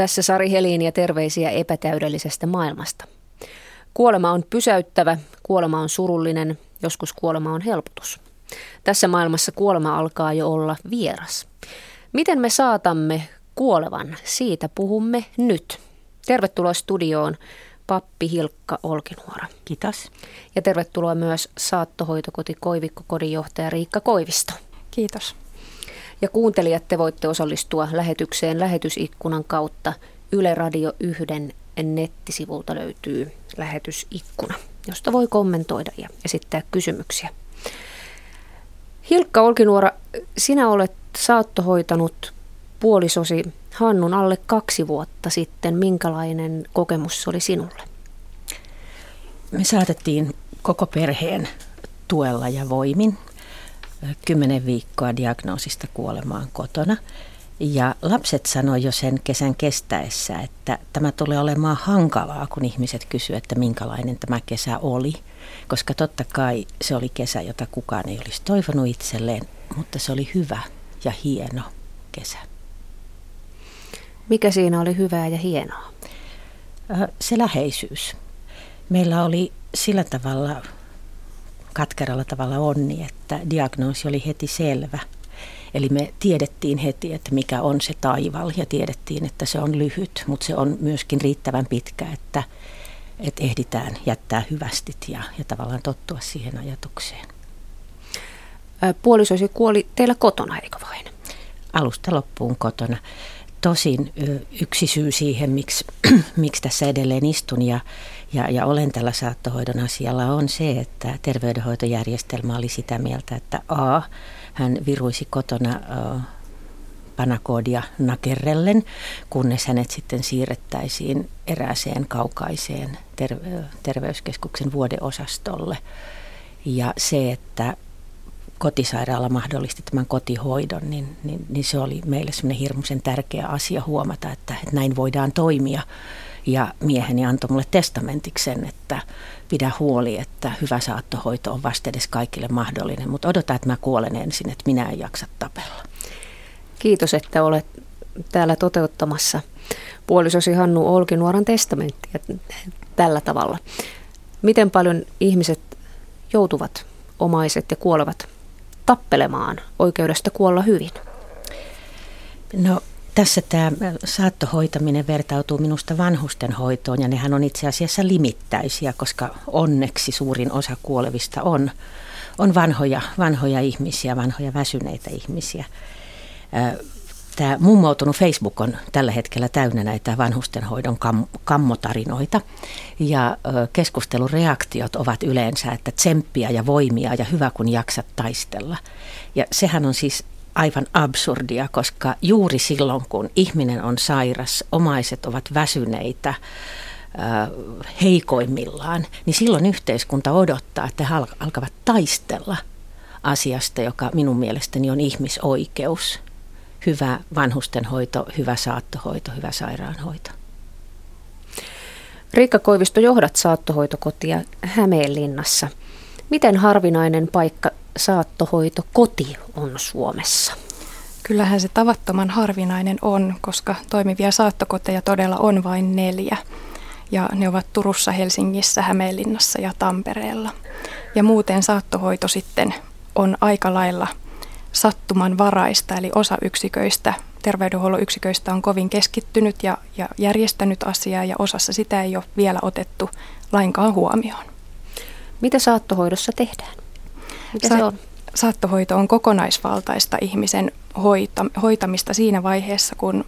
Tässä Sari Helin ja terveisiä epätäydellisestä maailmasta. Kuolema on pysäyttävä, kuolema on surullinen, joskus kuolema on helpotus. Tässä maailmassa kuolema alkaa jo olla vieras. Miten me saatamme kuolevan? Siitä puhumme nyt. Tervetuloa studioon pappi Hilkka Olkinuora. Kiitos. Ja tervetuloa myös saattohoitokoti Koivikko kodin johtaja Riikka Koivisto. Kiitos. Ja kuuntelijat, te voitte osallistua lähetykseen lähetysikkunan kautta. Yle Radio 1 nettisivulta löytyy lähetysikkuna, josta voi kommentoida ja esittää kysymyksiä. Hilkka Olkinuora, sinä olet saattohoitanut puolisosi Hannun alle kaksi vuotta sitten. Minkälainen kokemus se oli sinulle? Me saatettiin koko perheen tuella ja voimin kymmenen viikkoa diagnoosista kuolemaan kotona. Ja lapset sanoi jo sen kesän kestäessä, että tämä tulee olemaan hankalaa, kun ihmiset kysyvät, että minkälainen tämä kesä oli. Koska totta kai se oli kesä, jota kukaan ei olisi toivonut itselleen, mutta se oli hyvä ja hieno kesä. Mikä siinä oli hyvää ja hienoa? Se läheisyys. Meillä oli sillä tavalla katkeralla tavalla onni, että diagnoosi oli heti selvä. Eli me tiedettiin heti, että mikä on se taival ja tiedettiin, että se on lyhyt, mutta se on myöskin riittävän pitkä, että, että ehditään jättää hyvästit ja, ja tavallaan tottua siihen ajatukseen. Puolisosi kuoli teillä kotona, eikö vain? Alusta loppuun kotona. Tosin yksi syy siihen, miksi, miksi tässä edelleen istun ja, ja, ja olen tällä saattohoidon asialla on se, että terveydenhoitojärjestelmä oli sitä mieltä, että A, hän viruisi kotona panakoodia nakerrellen, kunnes hänet sitten siirrettäisiin erääseen kaukaiseen terveyskeskuksen vuodeosastolle. Ja se, että kotisairaala mahdollisti tämän kotihoidon, niin, niin, niin se oli meille semmoinen hirmuisen tärkeä asia huomata, että, että näin voidaan toimia. Ja mieheni antoi mulle testamentiksen, että pidä huoli, että hyvä saattohoito on vastedes kaikille mahdollinen, mutta odota, että mä kuolen ensin, että minä en jaksa tapella. Kiitos, että olet täällä toteuttamassa puolisosi Hannu Olkinuoran testamenttia tällä tavalla. Miten paljon ihmiset joutuvat, omaiset ja kuolevat tappelemaan oikeudesta kuolla hyvin? No tässä tämä saattohoitaminen vertautuu minusta vanhusten hoitoon ja nehän on itse asiassa limittäisiä, koska onneksi suurin osa kuolevista on, on vanhoja, vanhoja ihmisiä, vanhoja väsyneitä ihmisiä. Tämä mummoutunut Facebook on tällä hetkellä täynnä näitä vanhustenhoidon kam- kammotarinoita. Ja keskustelureaktiot ovat yleensä, että tsemppiä ja voimia ja hyvä kun jaksat taistella. Ja sehän on siis aivan absurdia, koska juuri silloin kun ihminen on sairas, omaiset ovat väsyneitä, heikoimmillaan, niin silloin yhteiskunta odottaa, että he alkavat taistella asiasta, joka minun mielestäni on ihmisoikeus – hyvä vanhustenhoito, hyvä saattohoito, hyvä sairaanhoito. Riikka Koivisto, johdat saattohoitokotia Hämeenlinnassa. Miten harvinainen paikka saattohoitokoti on Suomessa? Kyllähän se tavattoman harvinainen on, koska toimivia saattokoteja todella on vain neljä. Ja ne ovat Turussa, Helsingissä, Hämeenlinnassa ja Tampereella. Ja muuten saattohoito sitten on aika lailla – sattumanvaraista, eli osa yksiköistä, terveydenhuollon yksiköistä on kovin keskittynyt ja, ja järjestänyt asiaa ja osassa sitä ei ole vielä otettu lainkaan huomioon. Mitä saattohoidossa tehdään? Mitä Sa- se on? Saattohoito on kokonaisvaltaista ihmisen hoita, hoitamista siinä vaiheessa, kun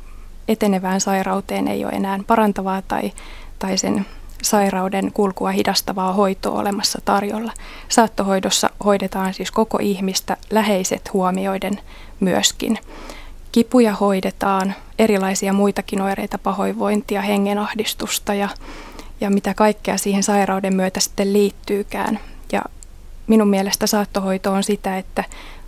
etenevään sairauteen ei ole enää parantavaa tai, tai sen sairauden kulkua hidastavaa hoitoa olemassa tarjolla. Saattohoidossa hoidetaan siis koko ihmistä läheiset huomioiden myöskin. Kipuja hoidetaan, erilaisia muitakin oireita, pahoinvointia, hengenahdistusta ja, ja mitä kaikkea siihen sairauden myötä sitten liittyykään. Ja minun mielestä saattohoito on sitä, että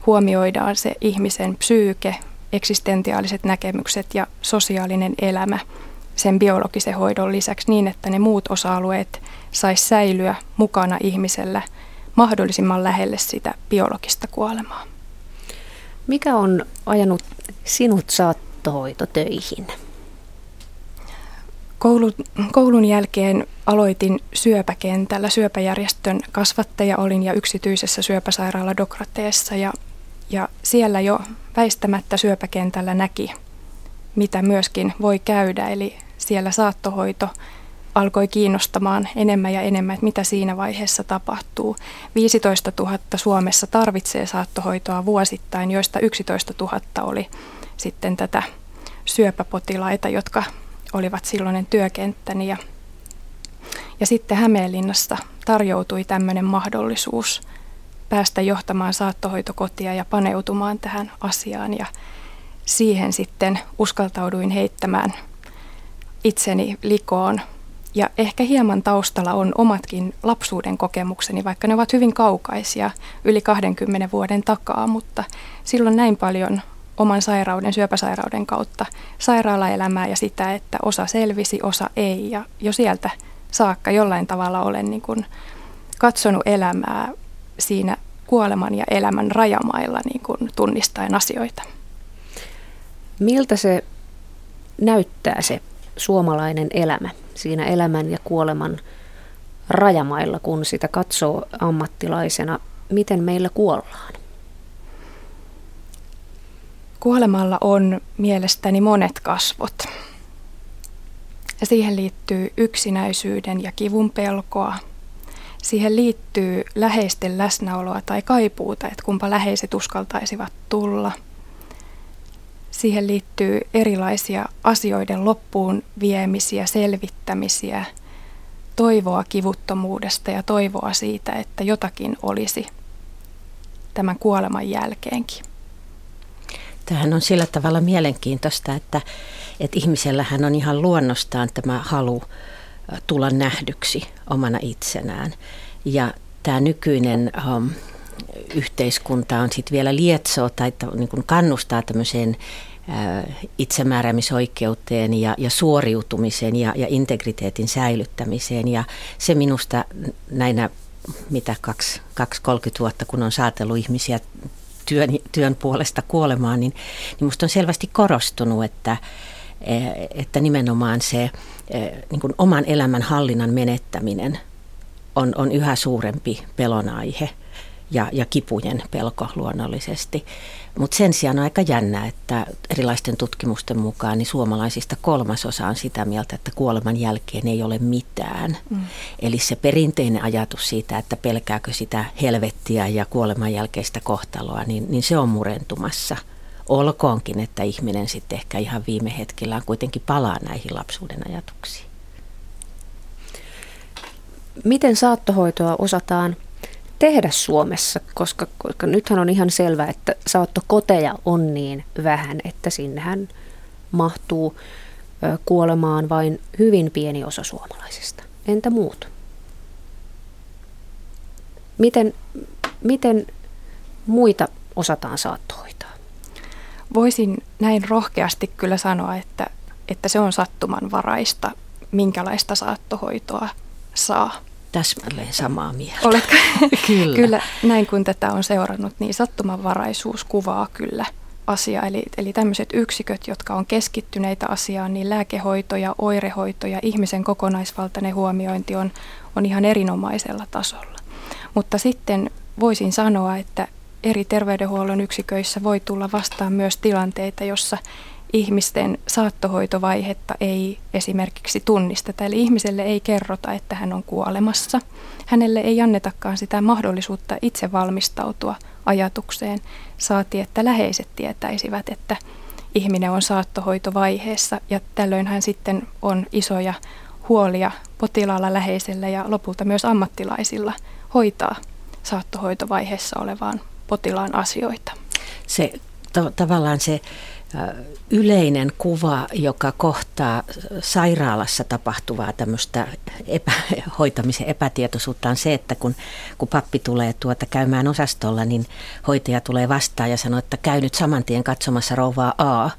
huomioidaan se ihmisen psyyke, eksistentiaaliset näkemykset ja sosiaalinen elämä – sen biologisen hoidon lisäksi niin, että ne muut osa-alueet saisi säilyä mukana ihmisellä mahdollisimman lähelle sitä biologista kuolemaa. Mikä on ajanut sinut saattohoitotöihin? Koulu, koulun jälkeen aloitin syöpäkentällä. Syöpäjärjestön kasvattaja olin ja yksityisessä syöpäsairaala Dokrateessa ja, ja siellä jo väistämättä syöpäkentällä näki, mitä myöskin voi käydä. Eli siellä saattohoito alkoi kiinnostamaan enemmän ja enemmän, että mitä siinä vaiheessa tapahtuu. 15 000 Suomessa tarvitsee saattohoitoa vuosittain, joista 11 000 oli sitten tätä syöpäpotilaita, jotka olivat silloinen työkenttäni. Ja, ja sitten Hämeenlinnassa tarjoutui tämmöinen mahdollisuus päästä johtamaan saattohoitokotia ja paneutumaan tähän asiaan. Ja siihen sitten uskaltauduin heittämään itseni likoon. Ja ehkä hieman taustalla on omatkin lapsuuden kokemukseni, vaikka ne ovat hyvin kaukaisia, yli 20 vuoden takaa, mutta silloin näin paljon oman sairauden, syöpäsairauden kautta sairaalaelämää ja sitä, että osa selvisi, osa ei. Ja jo sieltä saakka jollain tavalla olen niin kuin katsonut elämää siinä kuoleman ja elämän rajamailla niin kuin tunnistaen asioita. Miltä se näyttää se suomalainen elämä siinä elämän ja kuoleman rajamailla, kun sitä katsoo ammattilaisena? Miten meillä kuollaan? Kuolemalla on mielestäni monet kasvot. Ja siihen liittyy yksinäisyyden ja kivun pelkoa. Siihen liittyy läheisten läsnäoloa tai kaipuuta, että kumpa läheiset uskaltaisivat tulla. Siihen liittyy erilaisia asioiden loppuun viemisiä, selvittämisiä, toivoa kivuttomuudesta ja toivoa siitä, että jotakin olisi tämän kuoleman jälkeenkin. Tämähän on sillä tavalla mielenkiintoista, että, että ihmisellähän on ihan luonnostaan tämä halu tulla nähdyksi omana itsenään. Ja tämä nykyinen um, yhteiskunta on sitten vielä lietsoo tai niin kuin kannustaa tämmöiseen itsemääräämisoikeuteen ja, ja suoriutumiseen ja, ja integriteetin säilyttämiseen. Ja se minusta näinä, mitä 2-30 vuotta, kun on saatellut ihmisiä työn, työn puolesta kuolemaan, niin, niin musta on selvästi korostunut, että, että nimenomaan se niin kuin oman elämän hallinnan menettäminen on, on yhä suurempi pelonaihe ja, ja kipujen pelko luonnollisesti. Mutta sen sijaan on aika jännä, että erilaisten tutkimusten mukaan niin suomalaisista kolmasosa on sitä mieltä, että kuoleman jälkeen ei ole mitään. Mm. Eli se perinteinen ajatus siitä, että pelkääkö sitä helvettiä ja kuoleman jälkeistä kohtaloa, niin, niin se on murentumassa. Olkoonkin, että ihminen sitten ehkä ihan viime hetkellä kuitenkin palaa näihin lapsuuden ajatuksiin. Miten saattohoitoa osataan tehdä Suomessa, koska, koska nythän on ihan selvää, että saattokoteja on niin vähän, että sinnehän mahtuu kuolemaan vain hyvin pieni osa suomalaisista. Entä muut? Miten, miten muita osataan saattohoitaa? Voisin näin rohkeasti kyllä sanoa, että, että se on sattumanvaraista, minkälaista saattohoitoa saa täsmälleen samaa mieltä. Oletko? kyllä. kyllä, näin kun tätä on seurannut, niin sattumanvaraisuus kuvaa kyllä asiaa. Eli, eli tämmöiset yksiköt, jotka on keskittyneitä asiaan, niin lääkehoito ja oirehoito ja ihmisen kokonaisvaltainen huomiointi on, on ihan erinomaisella tasolla. Mutta sitten voisin sanoa, että eri terveydenhuollon yksiköissä voi tulla vastaan myös tilanteita, jossa ihmisten saattohoitovaihetta ei esimerkiksi tunnisteta. Eli ihmiselle ei kerrota, että hän on kuolemassa. Hänelle ei annetakaan sitä mahdollisuutta itse valmistautua ajatukseen. Saati, että läheiset tietäisivät, että ihminen on saattohoitovaiheessa ja tällöin hän sitten on isoja huolia potilaalla läheisellä ja lopulta myös ammattilaisilla hoitaa saattohoitovaiheessa olevaan potilaan asioita. Se to, tavallaan se yleinen kuva, joka kohtaa sairaalassa tapahtuvaa tämmöistä epä, hoitamisen epätietoisuutta on se, että kun, kun pappi tulee tuota käymään osastolla, niin hoitaja tulee vastaan ja sanoo, että käy nyt saman tien katsomassa rouvaa A,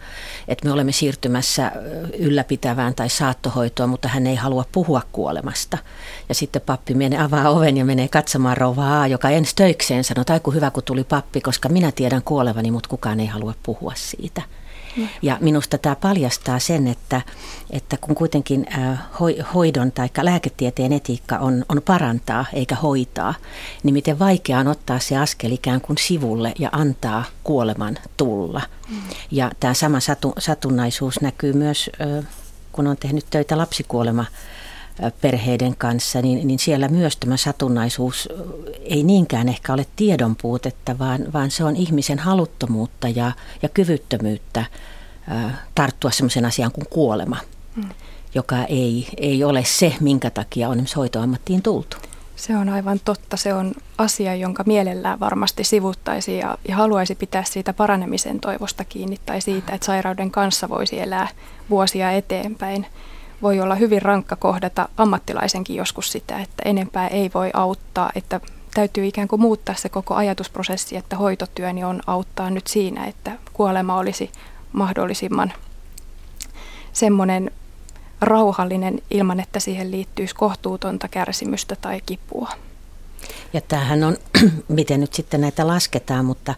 että me olemme siirtymässä ylläpitävään tai saattohoitoon, mutta hän ei halua puhua kuolemasta. Ja sitten pappi menee, avaa oven ja menee katsomaan rouvaa A, joka ensi töikseen sanoo, että hyvä kun tuli pappi, koska minä tiedän kuolevani, mutta kukaan ei halua puhua siitä. Ja minusta tämä paljastaa sen, että, että kun kuitenkin hoidon tai lääketieteen etiikka on, on parantaa eikä hoitaa, niin miten vaikea on ottaa se askel ikään kuin sivulle ja antaa kuoleman tulla. Mm. Ja tämä sama satu, satunnaisuus näkyy myös, kun on tehnyt töitä lapsikuolema perheiden kanssa, niin, niin siellä myös tämä satunnaisuus ei niinkään ehkä ole tiedon puutetta, vaan, vaan se on ihmisen haluttomuutta ja, ja kyvyttömyyttä tarttua sellaisen asiaan kuin kuolema, hmm. joka ei, ei ole se, minkä takia on hoitoammattiin tultu. Se on aivan totta. Se on asia, jonka mielellään varmasti sivuttaisi ja, ja haluaisi pitää siitä paranemisen toivosta kiinni tai siitä, että sairauden kanssa voisi elää vuosia eteenpäin voi olla hyvin rankka kohdata ammattilaisenkin joskus sitä, että enempää ei voi auttaa, että täytyy ikään kuin muuttaa se koko ajatusprosessi, että hoitotyöni on auttaa nyt siinä, että kuolema olisi mahdollisimman semmoinen rauhallinen ilman, että siihen liittyisi kohtuutonta kärsimystä tai kipua. Ja tämähän on, miten nyt sitten näitä lasketaan, mutta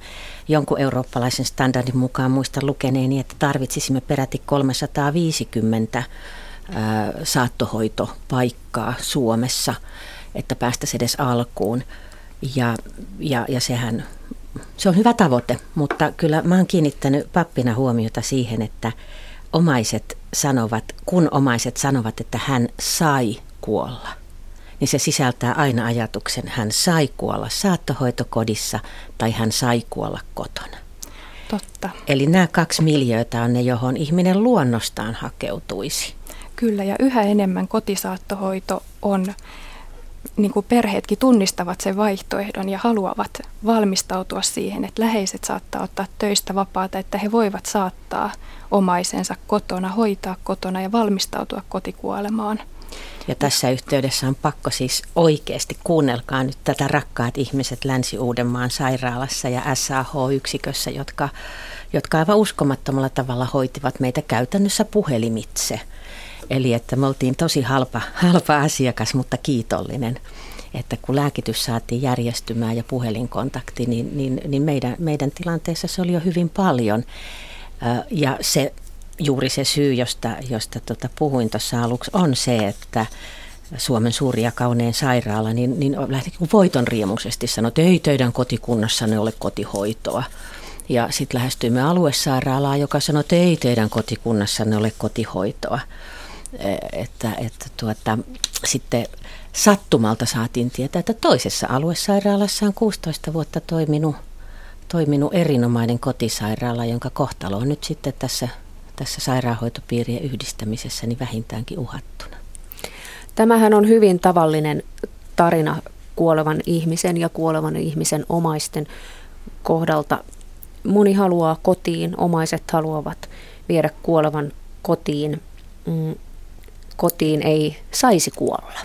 jonkun eurooppalaisen standardin mukaan muistan lukeneeni, että tarvitsisimme peräti 350 saattohoitopaikkaa Suomessa, että päästäisiin edes alkuun. Ja, ja, ja sehän, se on hyvä tavoite, mutta kyllä mä oon kiinnittänyt pappina huomiota siihen, että omaiset sanovat, kun omaiset sanovat, että hän sai kuolla, niin se sisältää aina ajatuksen, hän sai kuolla saattohoitokodissa tai hän sai kuolla kotona. Totta. Eli nämä kaksi miljöötä on ne, johon ihminen luonnostaan hakeutuisi. Kyllä, ja yhä enemmän kotisaattohoito on, niin kuin perheetkin tunnistavat sen vaihtoehdon ja haluavat valmistautua siihen, että läheiset saattaa ottaa töistä vapaata, että he voivat saattaa omaisensa kotona, hoitaa kotona ja valmistautua kotikuolemaan. Ja tässä yhteydessä on pakko siis oikeasti, kuunnelkaa nyt tätä rakkaat ihmiset Länsi-Uudenmaan sairaalassa ja SAH-yksikössä, jotka, jotka aivan uskomattomalla tavalla hoitivat meitä käytännössä puhelimitse – Eli että me oltiin tosi halpa, halpa asiakas, mutta kiitollinen. Että kun lääkitys saatiin järjestymään ja puhelinkontakti, niin, niin, niin meidän, meidän tilanteessa se oli jo hyvin paljon. Ja se juuri se syy, josta, josta tota puhuin tuossa aluksi, on se, että Suomen suuri ja kaunein sairaala, niin, niin lähti voiton riemuisesti sanoi, että ei teidän kotikunnassanne ole kotihoitoa. Ja sitten lähestyimme aluesairaalaa, joka sanoi, että ei teidän kotikunnassanne ole kotihoitoa. Eh, että, että tuota, sitten sattumalta saatiin tietää, että toisessa aluesairaalassa on 16 vuotta toiminut, toiminut erinomainen kotisairaala, jonka kohtalo on nyt sitten tässä, tässä sairaanhoitopiirien yhdistämisessä niin vähintäänkin uhattuna. Tämähän on hyvin tavallinen tarina kuolevan ihmisen ja kuolevan ihmisen omaisten kohdalta. Moni haluaa kotiin, omaiset haluavat viedä kuolevan kotiin. Kotiin ei saisi kuolla?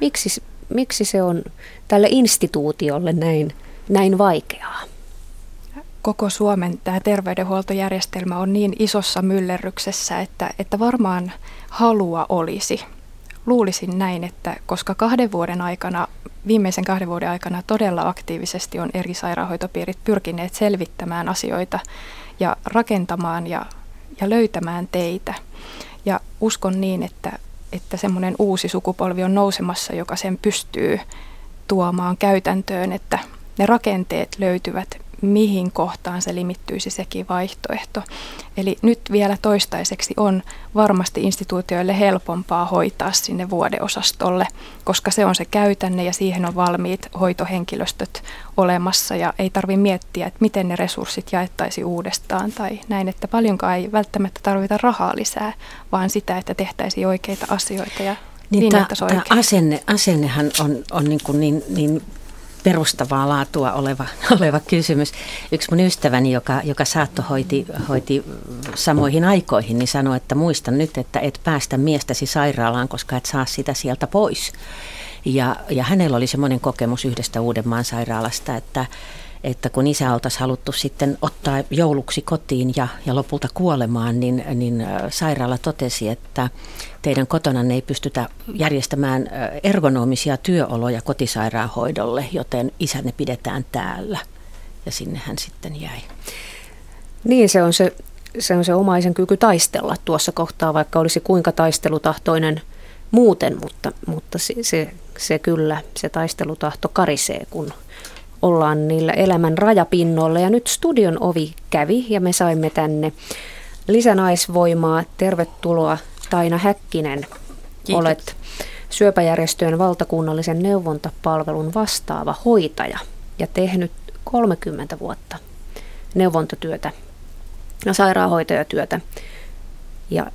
Miksi, miksi se on tälle instituutiolle näin, näin vaikeaa? Koko Suomen tämä terveydenhuoltojärjestelmä on niin isossa myllerryksessä, että, että varmaan halua olisi. Luulisin näin, että koska kahden vuoden aikana, viimeisen kahden vuoden aikana todella aktiivisesti on eri sairaanhoitopiirit pyrkineet selvittämään asioita ja rakentamaan ja, ja löytämään teitä. Ja uskon niin, että että semmoinen uusi sukupolvi on nousemassa, joka sen pystyy tuomaan käytäntöön, että ne rakenteet löytyvät, mihin kohtaan se limittyisi sekin vaihtoehto. Eli nyt vielä toistaiseksi on varmasti instituutioille helpompaa hoitaa sinne vuodeosastolle, koska se on se käytänne ja siihen on valmiit hoitohenkilöstöt olemassa ja ei tarvitse miettiä, että miten ne resurssit jaettaisiin uudestaan tai näin, että paljonkaan ei välttämättä tarvita rahaa lisää, vaan sitä, että tehtäisiin oikeita asioita ja niin, niin tämä asenne, asennehan on, on niin, kuin niin, niin perustavaa laatua oleva, oleva kysymys. Yksi mun ystäväni, joka, joka saattohoiti hoiti samoihin aikoihin, niin sanoi, että muistan nyt, että et päästä miestäsi sairaalaan, koska et saa sitä sieltä pois. Ja, ja hänellä oli semmoinen kokemus yhdestä Uudenmaan sairaalasta, että, että kun isä oltaisiin haluttu sitten ottaa jouluksi kotiin ja, ja lopulta kuolemaan, niin, niin sairaala totesi, että teidän kotona ei pystytä järjestämään ergonomisia työoloja kotisairaanhoidolle, joten isänne pidetään täällä. Ja sinne hän sitten jäi. Niin se on se se on se omaisen kyky taistella tuossa kohtaa, vaikka olisi kuinka taistelutahtoinen muuten, mutta, mutta se, se, se kyllä, se taistelutahto karisee, kun ollaan niillä elämän rajapinnoilla. Ja nyt studion ovi kävi ja me saimme tänne lisänaisvoimaa. Tervetuloa Taina Häkkinen. Kiitos. Olet syöpäjärjestöjen valtakunnallisen neuvontapalvelun vastaava hoitaja ja tehnyt 30 vuotta neuvontatyötä ja sairaanhoitajatyötä. Ja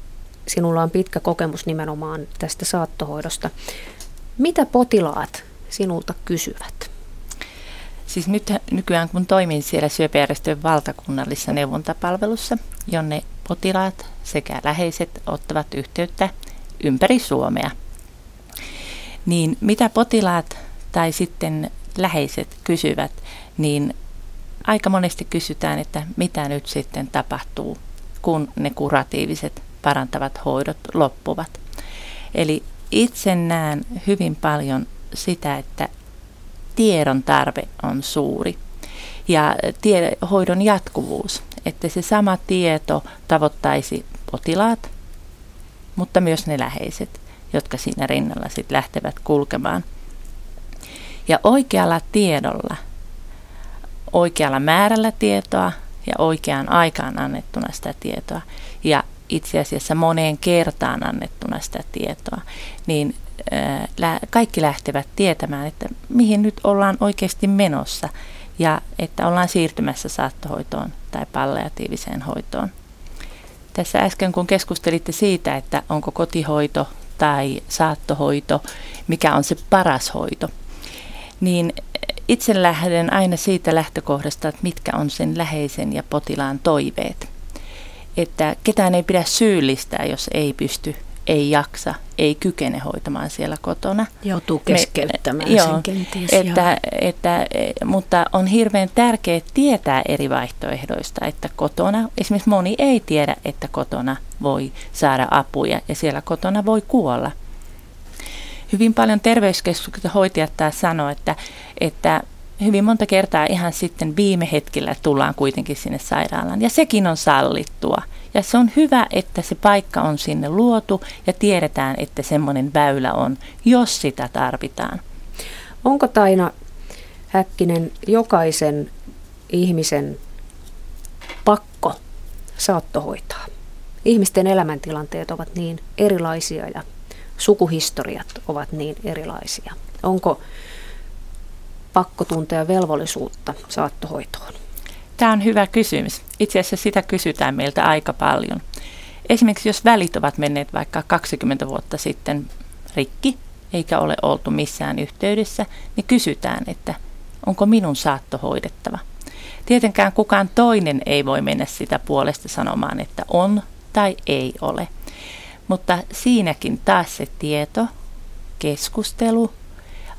sinulla on pitkä kokemus nimenomaan tästä saattohoidosta. Mitä potilaat sinulta kysyvät? Siis nyt nykyään kun toimin siellä syöpäjärjestöjen valtakunnallisessa neuvontapalvelussa, jonne potilaat sekä läheiset ottavat yhteyttä ympäri Suomea, niin mitä potilaat tai sitten läheiset kysyvät, niin aika monesti kysytään, että mitä nyt sitten tapahtuu, kun ne kuratiiviset parantavat hoidot loppuvat. Eli itse näen hyvin paljon sitä, että tiedon tarve on suuri ja hoidon jatkuvuus, että se sama tieto tavoittaisi potilaat, mutta myös ne läheiset, jotka siinä rinnalla sitten lähtevät kulkemaan. Ja oikealla tiedolla, oikealla määrällä tietoa ja oikeaan aikaan annettuna sitä tietoa ja itse asiassa moneen kertaan annettuna sitä tietoa, niin kaikki lähtevät tietämään, että mihin nyt ollaan oikeasti menossa ja että ollaan siirtymässä saattohoitoon tai palliatiiviseen hoitoon. Tässä äsken kun keskustelitte siitä, että onko kotihoito tai saattohoito, mikä on se paras hoito, niin itse lähden aina siitä lähtökohdasta, että mitkä on sen läheisen ja potilaan toiveet. Että ketään ei pidä syyllistää, jos ei pysty ei jaksa, ei kykene hoitamaan siellä kotona. Joutuu keskeyttämään Me, sen joo, kenties. Että, että, mutta on hirveän tärkeää tietää eri vaihtoehdoista, että kotona, esimerkiksi moni ei tiedä, että kotona voi saada apuja ja siellä kotona voi kuolla. Hyvin paljon terveyskeskukset hoitajat taas sanoo, että, että hyvin monta kertaa ihan sitten viime hetkellä tullaan kuitenkin sinne sairaalaan. Ja sekin on sallittua. Ja se on hyvä, että se paikka on sinne luotu ja tiedetään, että semmoinen väylä on, jos sitä tarvitaan. Onko Taina Häkkinen jokaisen ihmisen pakko saattohoitaa? Ihmisten elämäntilanteet ovat niin erilaisia ja sukuhistoriat ovat niin erilaisia. Onko pakko tuntea velvollisuutta saattohoitoon? Tämä on hyvä kysymys. Itse asiassa sitä kysytään meiltä aika paljon. Esimerkiksi jos välit ovat menneet vaikka 20 vuotta sitten rikki, eikä ole oltu missään yhteydessä, niin kysytään, että onko minun saatto hoidettava. Tietenkään kukaan toinen ei voi mennä sitä puolesta sanomaan, että on tai ei ole. Mutta siinäkin taas se tieto, keskustelu,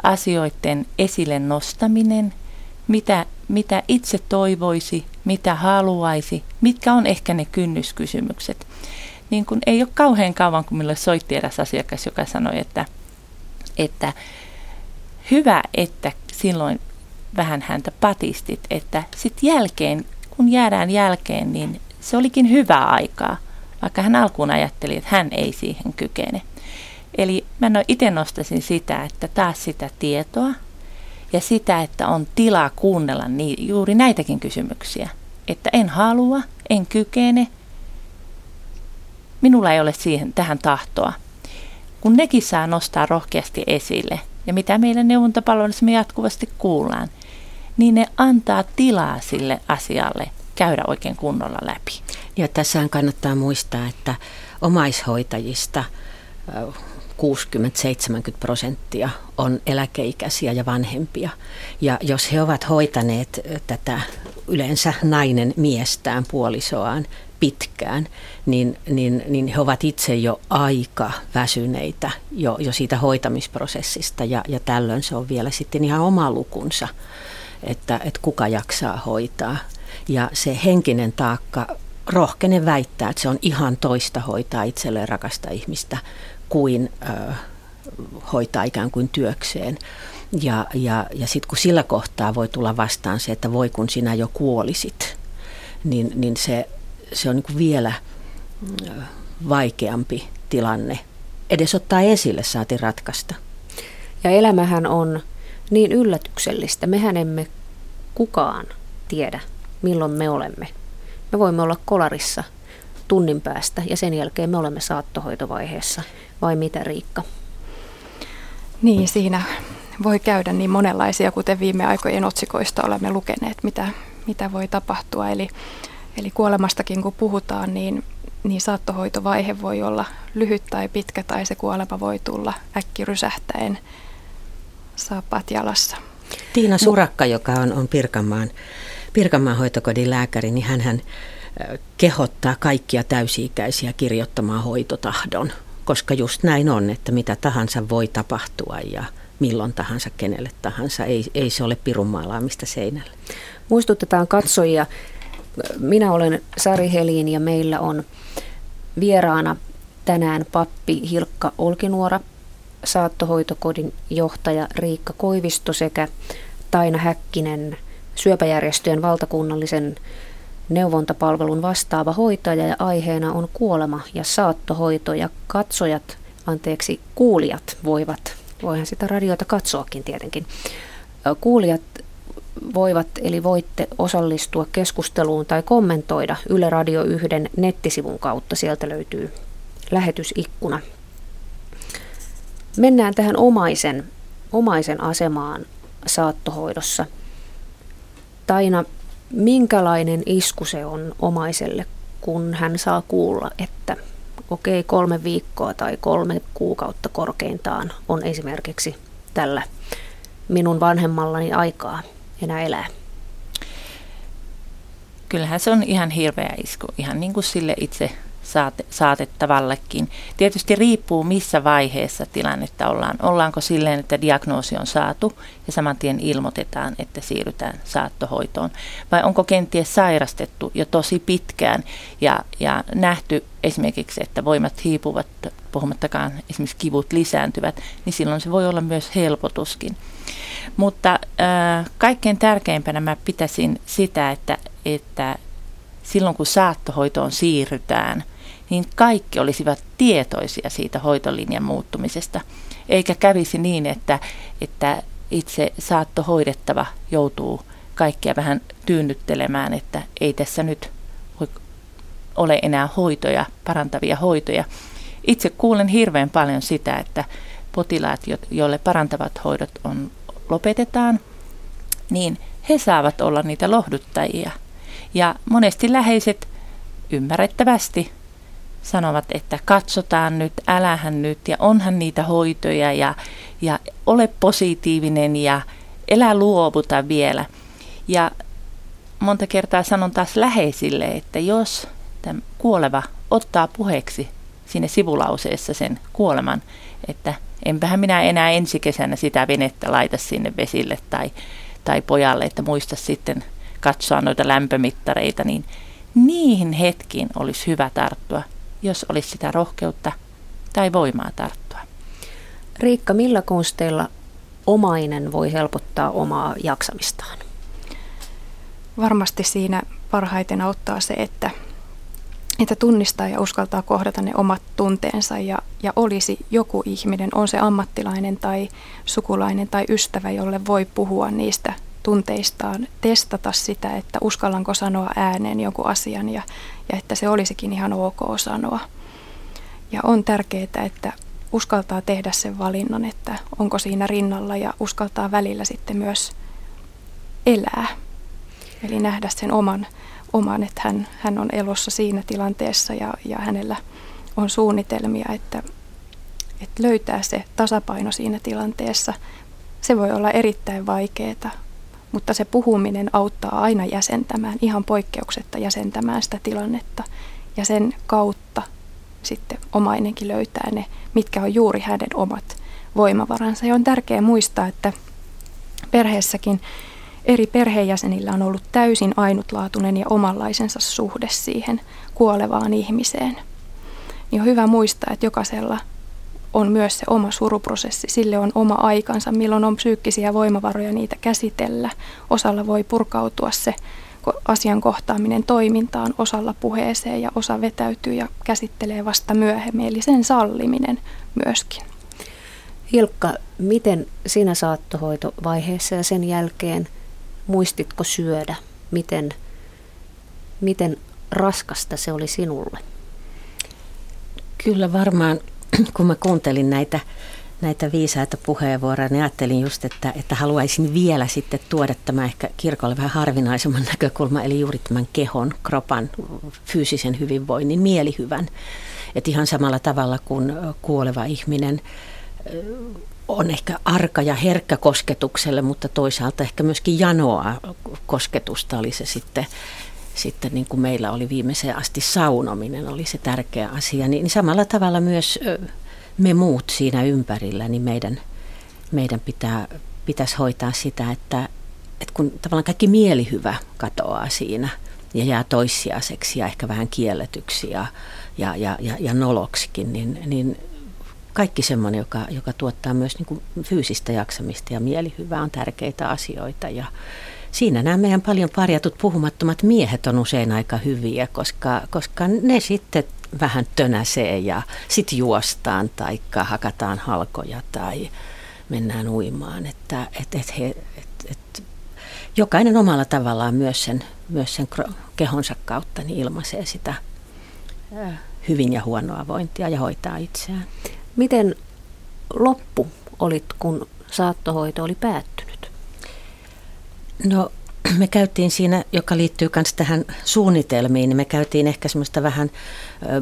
asioiden esille nostaminen, mitä, mitä itse toivoisi, mitä haluaisi, mitkä on ehkä ne kynnyskysymykset. Niin kun ei ole kauhean kauan, kun minulle soitti eräs asiakas, joka sanoi, että, että hyvä, että silloin vähän häntä patistit, että sitten jälkeen, kun jäädään jälkeen, niin se olikin hyvää aikaa, vaikka hän alkuun ajatteli, että hän ei siihen kykene. Eli mä no itse nostasin sitä, että taas sitä tietoa ja sitä, että on tilaa kuunnella niin, juuri näitäkin kysymyksiä. Että en halua, en kykene, minulla ei ole siihen, tähän tahtoa. Kun nekin saa nostaa rohkeasti esille, ja mitä meidän neuvontapalveluissa me jatkuvasti kuullaan, niin ne antaa tilaa sille asialle käydä oikein kunnolla läpi. Ja tässä kannattaa muistaa, että omaishoitajista 60-70 prosenttia on eläkeikäisiä ja vanhempia. Ja jos he ovat hoitaneet tätä yleensä nainen miestään, puolisoaan pitkään, niin, niin, niin he ovat itse jo aika väsyneitä jo, jo siitä hoitamisprosessista ja, ja tällöin se on vielä sitten ihan oma lukunsa, että, että kuka jaksaa hoitaa. Ja se henkinen taakka, rohkenen väittää, että se on ihan toista hoitaa itselleen rakasta ihmistä kuin äh, hoitaa ikään kuin työkseen. Ja, ja, ja sitten kun sillä kohtaa voi tulla vastaan se, että voi kun sinä jo kuolisit, niin, niin se, se on niin vielä vaikeampi tilanne edes ottaa esille saati ratkaista. Ja elämähän on niin yllätyksellistä. Mehän emme kukaan tiedä, milloin me olemme. Me voimme olla kolarissa tunnin päästä ja sen jälkeen me olemme saattohoitovaiheessa. Vai mitä Riikka? Niin, siinä voi käydä niin monenlaisia, kuten viime aikojen otsikoista olemme lukeneet, mitä, mitä voi tapahtua. Eli, eli kuolemastakin kun puhutaan, niin, niin saattohoitovaihe voi olla lyhyt tai pitkä, tai se kuolema voi tulla äkkirysähtäen saappaat jalassa. Tiina Surakka, joka on, on Pirkanmaan, Pirkanmaan hoitokodin lääkäri, niin hän kehottaa kaikkia täysi-ikäisiä kirjoittamaan hoitotahdon, koska just näin on, että mitä tahansa voi tapahtua ja milloin tahansa, kenelle tahansa. Ei, ei se ole pirunmaalaamista seinällä. Muistutetaan katsojia. Minä olen Sari Helin ja meillä on vieraana tänään pappi Hilkka Olkinuora, saattohoitokodin johtaja Riikka Koivisto sekä Taina Häkkinen, syöpäjärjestöjen valtakunnallisen neuvontapalvelun vastaava hoitaja ja aiheena on kuolema ja saattohoito ja katsojat, anteeksi, kuulijat voivat, voihan sitä radiota katsoakin tietenkin, kuulijat voivat eli voitte osallistua keskusteluun tai kommentoida Yle Radio 1 nettisivun kautta. Sieltä löytyy lähetysikkuna. Mennään tähän omaisen, omaisen asemaan saattohoidossa. Taina, minkälainen isku se on omaiselle, kun hän saa kuulla, että okei, okay, kolme viikkoa tai kolme kuukautta korkeintaan on esimerkiksi tällä minun vanhemmallani aikaa enää elää. Kyllähän se on ihan hirveä isku, ihan niin kuin sille itse saate, saatettavallekin. Tietysti riippuu missä vaiheessa tilannetta ollaan. Ollaanko silleen, että diagnoosi on saatu ja saman tien ilmoitetaan, että siirrytään saattohoitoon. Vai onko kenties sairastettu jo tosi pitkään ja, ja nähty esimerkiksi, että voimat hiipuvat, puhumattakaan esimerkiksi kivut lisääntyvät, niin silloin se voi olla myös helpotuskin. Mutta äh, kaikkein tärkeimpänä mä pitäisin sitä, että, että silloin kun saattohoitoon siirrytään, niin kaikki olisivat tietoisia siitä hoitolinjan muuttumisesta. Eikä kävisi niin, että, että itse saattohoidettava joutuu kaikkia vähän tyynnyttelemään, että ei tässä nyt ole enää hoitoja, parantavia hoitoja. Itse kuulen hirveän paljon sitä, että potilaat, joille parantavat hoidot on, lopetetaan, niin he saavat olla niitä lohduttajia. Ja monesti läheiset ymmärrettävästi sanovat, että katsotaan nyt, älähän nyt ja onhan niitä hoitoja ja, ja ole positiivinen ja elä luovuta vielä. Ja monta kertaa sanon taas läheisille, että jos tämä kuoleva ottaa puheeksi sinne sivulauseessa sen kuoleman, että enpähän minä enää ensi kesänä sitä venettä laita sinne vesille tai, tai pojalle, että muista sitten katsoa noita lämpömittareita, niin niihin hetkiin olisi hyvä tarttua jos olisi sitä rohkeutta tai voimaa tarttua. Riikka, millä konsteilla omainen voi helpottaa omaa jaksamistaan? Varmasti siinä parhaiten auttaa se, että, että tunnistaa ja uskaltaa kohdata ne omat tunteensa ja, ja olisi joku ihminen, on se ammattilainen tai sukulainen tai ystävä, jolle voi puhua niistä tunteistaan, testata sitä, että uskallanko sanoa ääneen jonkun asian ja, ja että se olisikin ihan ok sanoa. Ja on tärkeää, että uskaltaa tehdä sen valinnan, että onko siinä rinnalla ja uskaltaa välillä sitten myös elää. Eli nähdä sen oman, oman että hän, hän on elossa siinä tilanteessa ja, ja hänellä on suunnitelmia, että, että löytää se tasapaino siinä tilanteessa. Se voi olla erittäin vaikeaa, mutta se puhuminen auttaa aina jäsentämään, ihan poikkeuksetta jäsentämään sitä tilannetta. Ja sen kautta sitten omainenkin löytää ne, mitkä on juuri hänen omat voimavaransa. Ja on tärkeää muistaa, että perheessäkin eri perheenjäsenillä on ollut täysin ainutlaatuinen ja omanlaisensa suhde siihen kuolevaan ihmiseen. Niin on hyvä muistaa, että jokaisella on myös se oma suruprosessi. Sille on oma aikansa, milloin on psyykkisiä voimavaroja niitä käsitellä. Osalla voi purkautua se asian kohtaaminen toimintaan osalla puheeseen ja osa vetäytyy ja käsittelee vasta myöhemmin, eli sen salliminen myöskin. Hilkka, miten sinä saattohoitovaiheessa ja sen jälkeen muistitko syödä? Miten, miten raskasta se oli sinulle? Kyllä varmaan, kun mä kuuntelin näitä, näitä viisaita puheenvuoroja, niin ajattelin just, että, että haluaisin vielä sitten tuoda tämä ehkä kirkolle vähän harvinaisemman näkökulma, eli juuri tämän kehon, kropan, fyysisen hyvinvoinnin, mielihyvän. Että ihan samalla tavalla kuin kuoleva ihminen on ehkä arka ja herkkä kosketukselle, mutta toisaalta ehkä myöskin janoa kosketusta oli se sitten sitten niin kuin meillä oli viimeiseen asti saunominen oli se tärkeä asia, niin samalla tavalla myös me muut siinä ympärillä, niin meidän, meidän pitää, pitäisi hoitaa sitä, että, että kun tavallaan kaikki mielihyvä katoaa siinä ja jää toissijaiseksi ja ehkä vähän kielletyksi ja, ja, ja, ja, ja noloksikin, niin, niin kaikki semmoinen, joka, joka tuottaa myös niin kuin fyysistä jaksamista ja mielihyvää on tärkeitä asioita ja, siinä nämä meidän paljon parjatut puhumattomat miehet on usein aika hyviä, koska, koska ne sitten vähän tönäsee ja sitten juostaan tai hakataan halkoja tai mennään uimaan. Että, et, et he, et, et, jokainen omalla tavallaan myös sen, myös sen kehonsa kautta niin ilmaisee sitä hyvin ja huonoa vointia ja hoitaa itseään. Miten loppu olit, kun saattohoito oli päättynyt? No me käytiin siinä, joka liittyy myös tähän suunnitelmiin, niin me käytiin ehkä semmoista vähän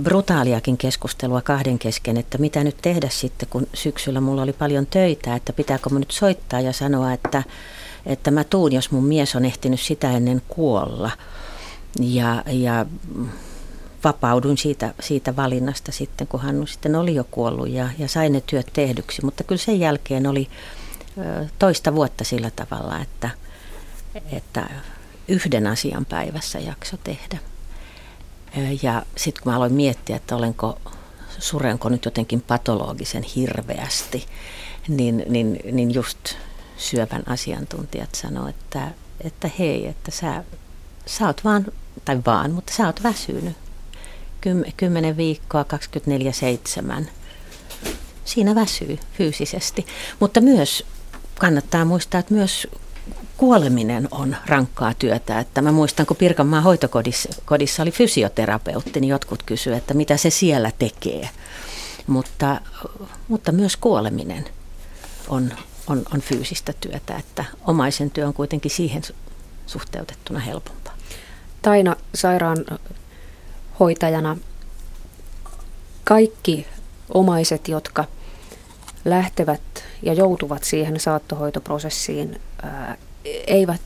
brutaaliakin keskustelua kahden kesken, että mitä nyt tehdä sitten, kun syksyllä mulla oli paljon töitä, että pitääkö mä nyt soittaa ja sanoa, että, että mä tuun, jos mun mies on ehtinyt sitä ennen kuolla. Ja, ja vapauduin siitä, siitä valinnasta sitten, kun hän sitten oli jo kuollut ja, ja sain ne työt tehdyksi. Mutta kyllä sen jälkeen oli toista vuotta sillä tavalla, että – että yhden asian päivässä jakso tehdä. Ja sitten kun mä aloin miettiä, että olenko, surenko nyt jotenkin patologisen hirveästi, niin, niin, niin just syövän asiantuntijat sanoo, että, että hei, että sä, sä oot vaan, tai vaan, mutta sä oot väsynyt. Kymmenen viikkoa, 24-7. Siinä väsyy fyysisesti. Mutta myös kannattaa muistaa, että myös kuoleminen on rankkaa työtä. Että mä muistan, kun Pirkanmaan hoitokodissa kodissa oli fysioterapeutti, niin jotkut kysyivät, että mitä se siellä tekee. Mutta, mutta myös kuoleminen on, on, on fyysistä työtä, että omaisen työ on kuitenkin siihen suhteutettuna helpompaa. Taina sairaanhoitajana kaikki omaiset, jotka lähtevät ja joutuvat siihen saattohoitoprosessiin, eivät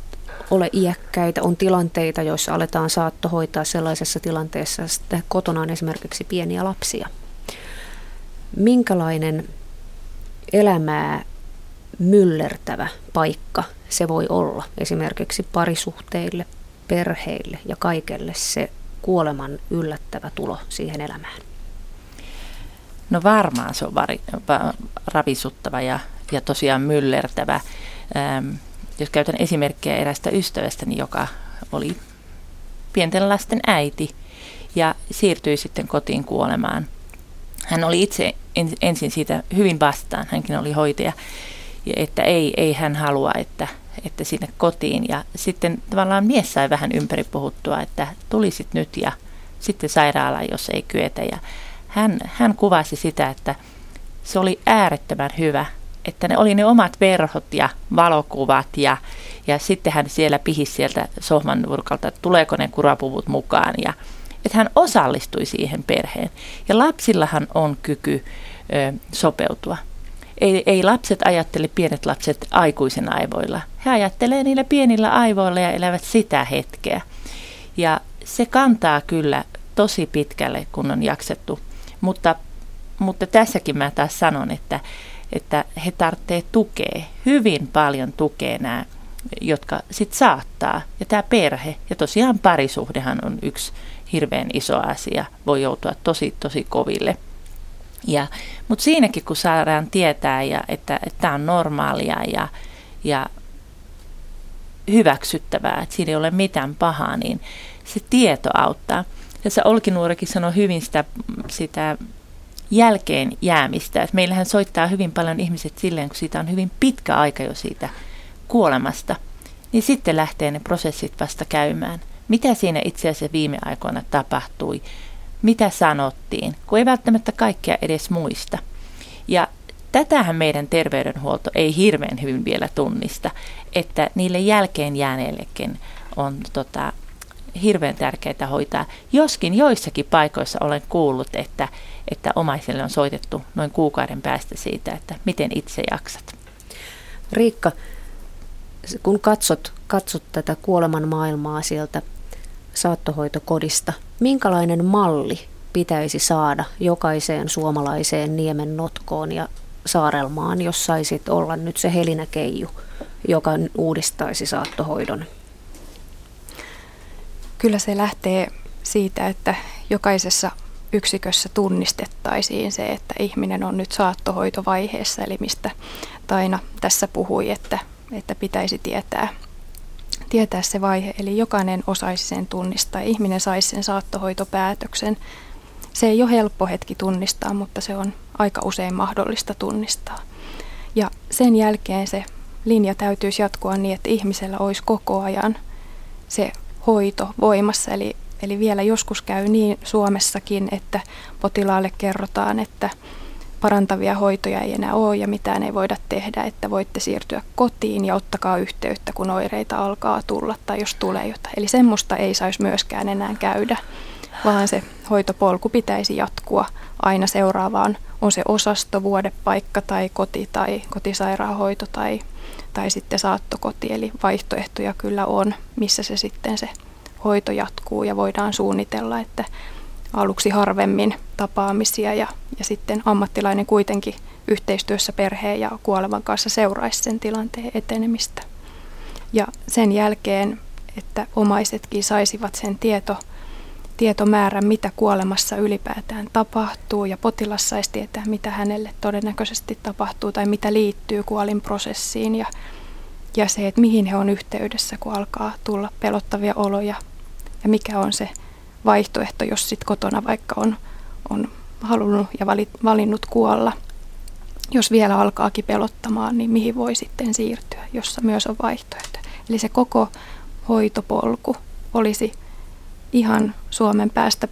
ole iäkkäitä, on tilanteita, joissa aletaan saattohoitaa sellaisessa tilanteessa, että kotona on esimerkiksi pieniä lapsia. Minkälainen elämää myllertävä paikka se voi olla esimerkiksi parisuhteille, perheille ja kaikelle se kuoleman yllättävä tulo siihen elämään? No varmaan se on vari, va, ravisuttava ja, ja tosiaan myllertävä. Ähm, jos käytän esimerkkiä erästä ystävästäni, joka oli pienten lasten äiti ja siirtyi sitten kotiin kuolemaan. Hän oli itse ensin siitä hyvin vastaan, hänkin oli hoitaja, että ei, ei hän halua, että, että sinne kotiin. Ja sitten tavallaan mies sai vähän ympäri puhuttua, että tulisit nyt ja sitten sairaalaan, jos ei kyetä. Ja hän, hän kuvasi sitä, että se oli äärettömän hyvä että ne oli ne omat verhot ja valokuvat ja, ja sitten hän siellä pihisi sieltä sohman nurkalta, että tuleeko ne kurapuvut mukaan ja että hän osallistui siihen perheen. Ja lapsillahan on kyky ö, sopeutua. Ei, ei lapset ajattele, pienet lapset aikuisen aivoilla. He ajattelee niillä pienillä aivoilla ja elävät sitä hetkeä. Ja se kantaa kyllä tosi pitkälle, kun on jaksettu. Mutta, mutta tässäkin mä taas sanon, että että he tarvitsee tukea, hyvin paljon tukea nämä, jotka sitten saattaa. Ja tämä perhe, ja tosiaan parisuhdehan on yksi hirveän iso asia, voi joutua tosi tosi koville. Ja, mutta siinäkin kun saadaan tietää, ja, että tämä on normaalia ja, ja hyväksyttävää, että siinä ei ole mitään pahaa, niin se tieto auttaa. Tässä Olkinuorekin sanoi hyvin sitä, sitä jälkeen jäämistä. Että meillähän soittaa hyvin paljon ihmiset silleen, kun siitä on hyvin pitkä aika jo siitä kuolemasta, niin sitten lähtee ne prosessit vasta käymään. Mitä siinä itse asiassa viime aikoina tapahtui, mitä sanottiin, kun ei välttämättä kaikkea edes muista. Ja tätähän meidän terveydenhuolto ei hirveän hyvin vielä tunnista, että niille jälkeen jääneillekin on tota, hirveän tärkeää hoitaa. Joskin joissakin paikoissa olen kuullut, että, että omaisille on soitettu noin kuukauden päästä siitä, että miten itse jaksat. Riikka, kun katsot, katsot tätä kuoleman maailmaa sieltä saattohoitokodista, minkälainen malli pitäisi saada jokaiseen suomalaiseen niemen notkoon ja saarelmaan, jos saisit olla nyt se helinäkeiju, joka uudistaisi saattohoidon? Kyllä se lähtee siitä, että jokaisessa yksikössä tunnistettaisiin se, että ihminen on nyt saattohoitovaiheessa, eli mistä Taina tässä puhui, että, että pitäisi tietää, tietää se vaihe, eli jokainen osaisi sen tunnistaa, ihminen saisi sen saattohoitopäätöksen. Se ei ole helppo hetki tunnistaa, mutta se on aika usein mahdollista tunnistaa. Ja sen jälkeen se linja täytyisi jatkua niin, että ihmisellä olisi koko ajan se hoito voimassa. Eli, eli vielä joskus käy niin Suomessakin, että potilaalle kerrotaan, että parantavia hoitoja ei enää ole ja mitään ei voida tehdä, että voitte siirtyä kotiin ja ottakaa yhteyttä, kun oireita alkaa tulla tai jos tulee jotain. Eli semmoista ei saisi myöskään enää käydä, vaan se hoitopolku pitäisi jatkua aina seuraavaan, on se osasto, vuodepaikka tai koti tai kotisairaanhoito tai tai sitten saattokoti, eli vaihtoehtoja kyllä on, missä se sitten se hoito jatkuu ja voidaan suunnitella, että aluksi harvemmin tapaamisia ja, ja sitten ammattilainen kuitenkin yhteistyössä perheen ja kuolevan kanssa seuraisi sen tilanteen etenemistä. Ja sen jälkeen, että omaisetkin saisivat sen tieto, tietomäärän, mitä kuolemassa ylipäätään tapahtuu ja potilas saisi tietää, mitä hänelle todennäköisesti tapahtuu tai mitä liittyy kuolinprosessiin ja, ja se, että mihin he on yhteydessä, kun alkaa tulla pelottavia oloja ja mikä on se vaihtoehto, jos sitten kotona vaikka on, on halunnut ja valit, valinnut kuolla. Jos vielä alkaakin pelottamaan, niin mihin voi sitten siirtyä, jossa myös on vaihtoehto. Eli se koko hoitopolku olisi ihan Suomen päästä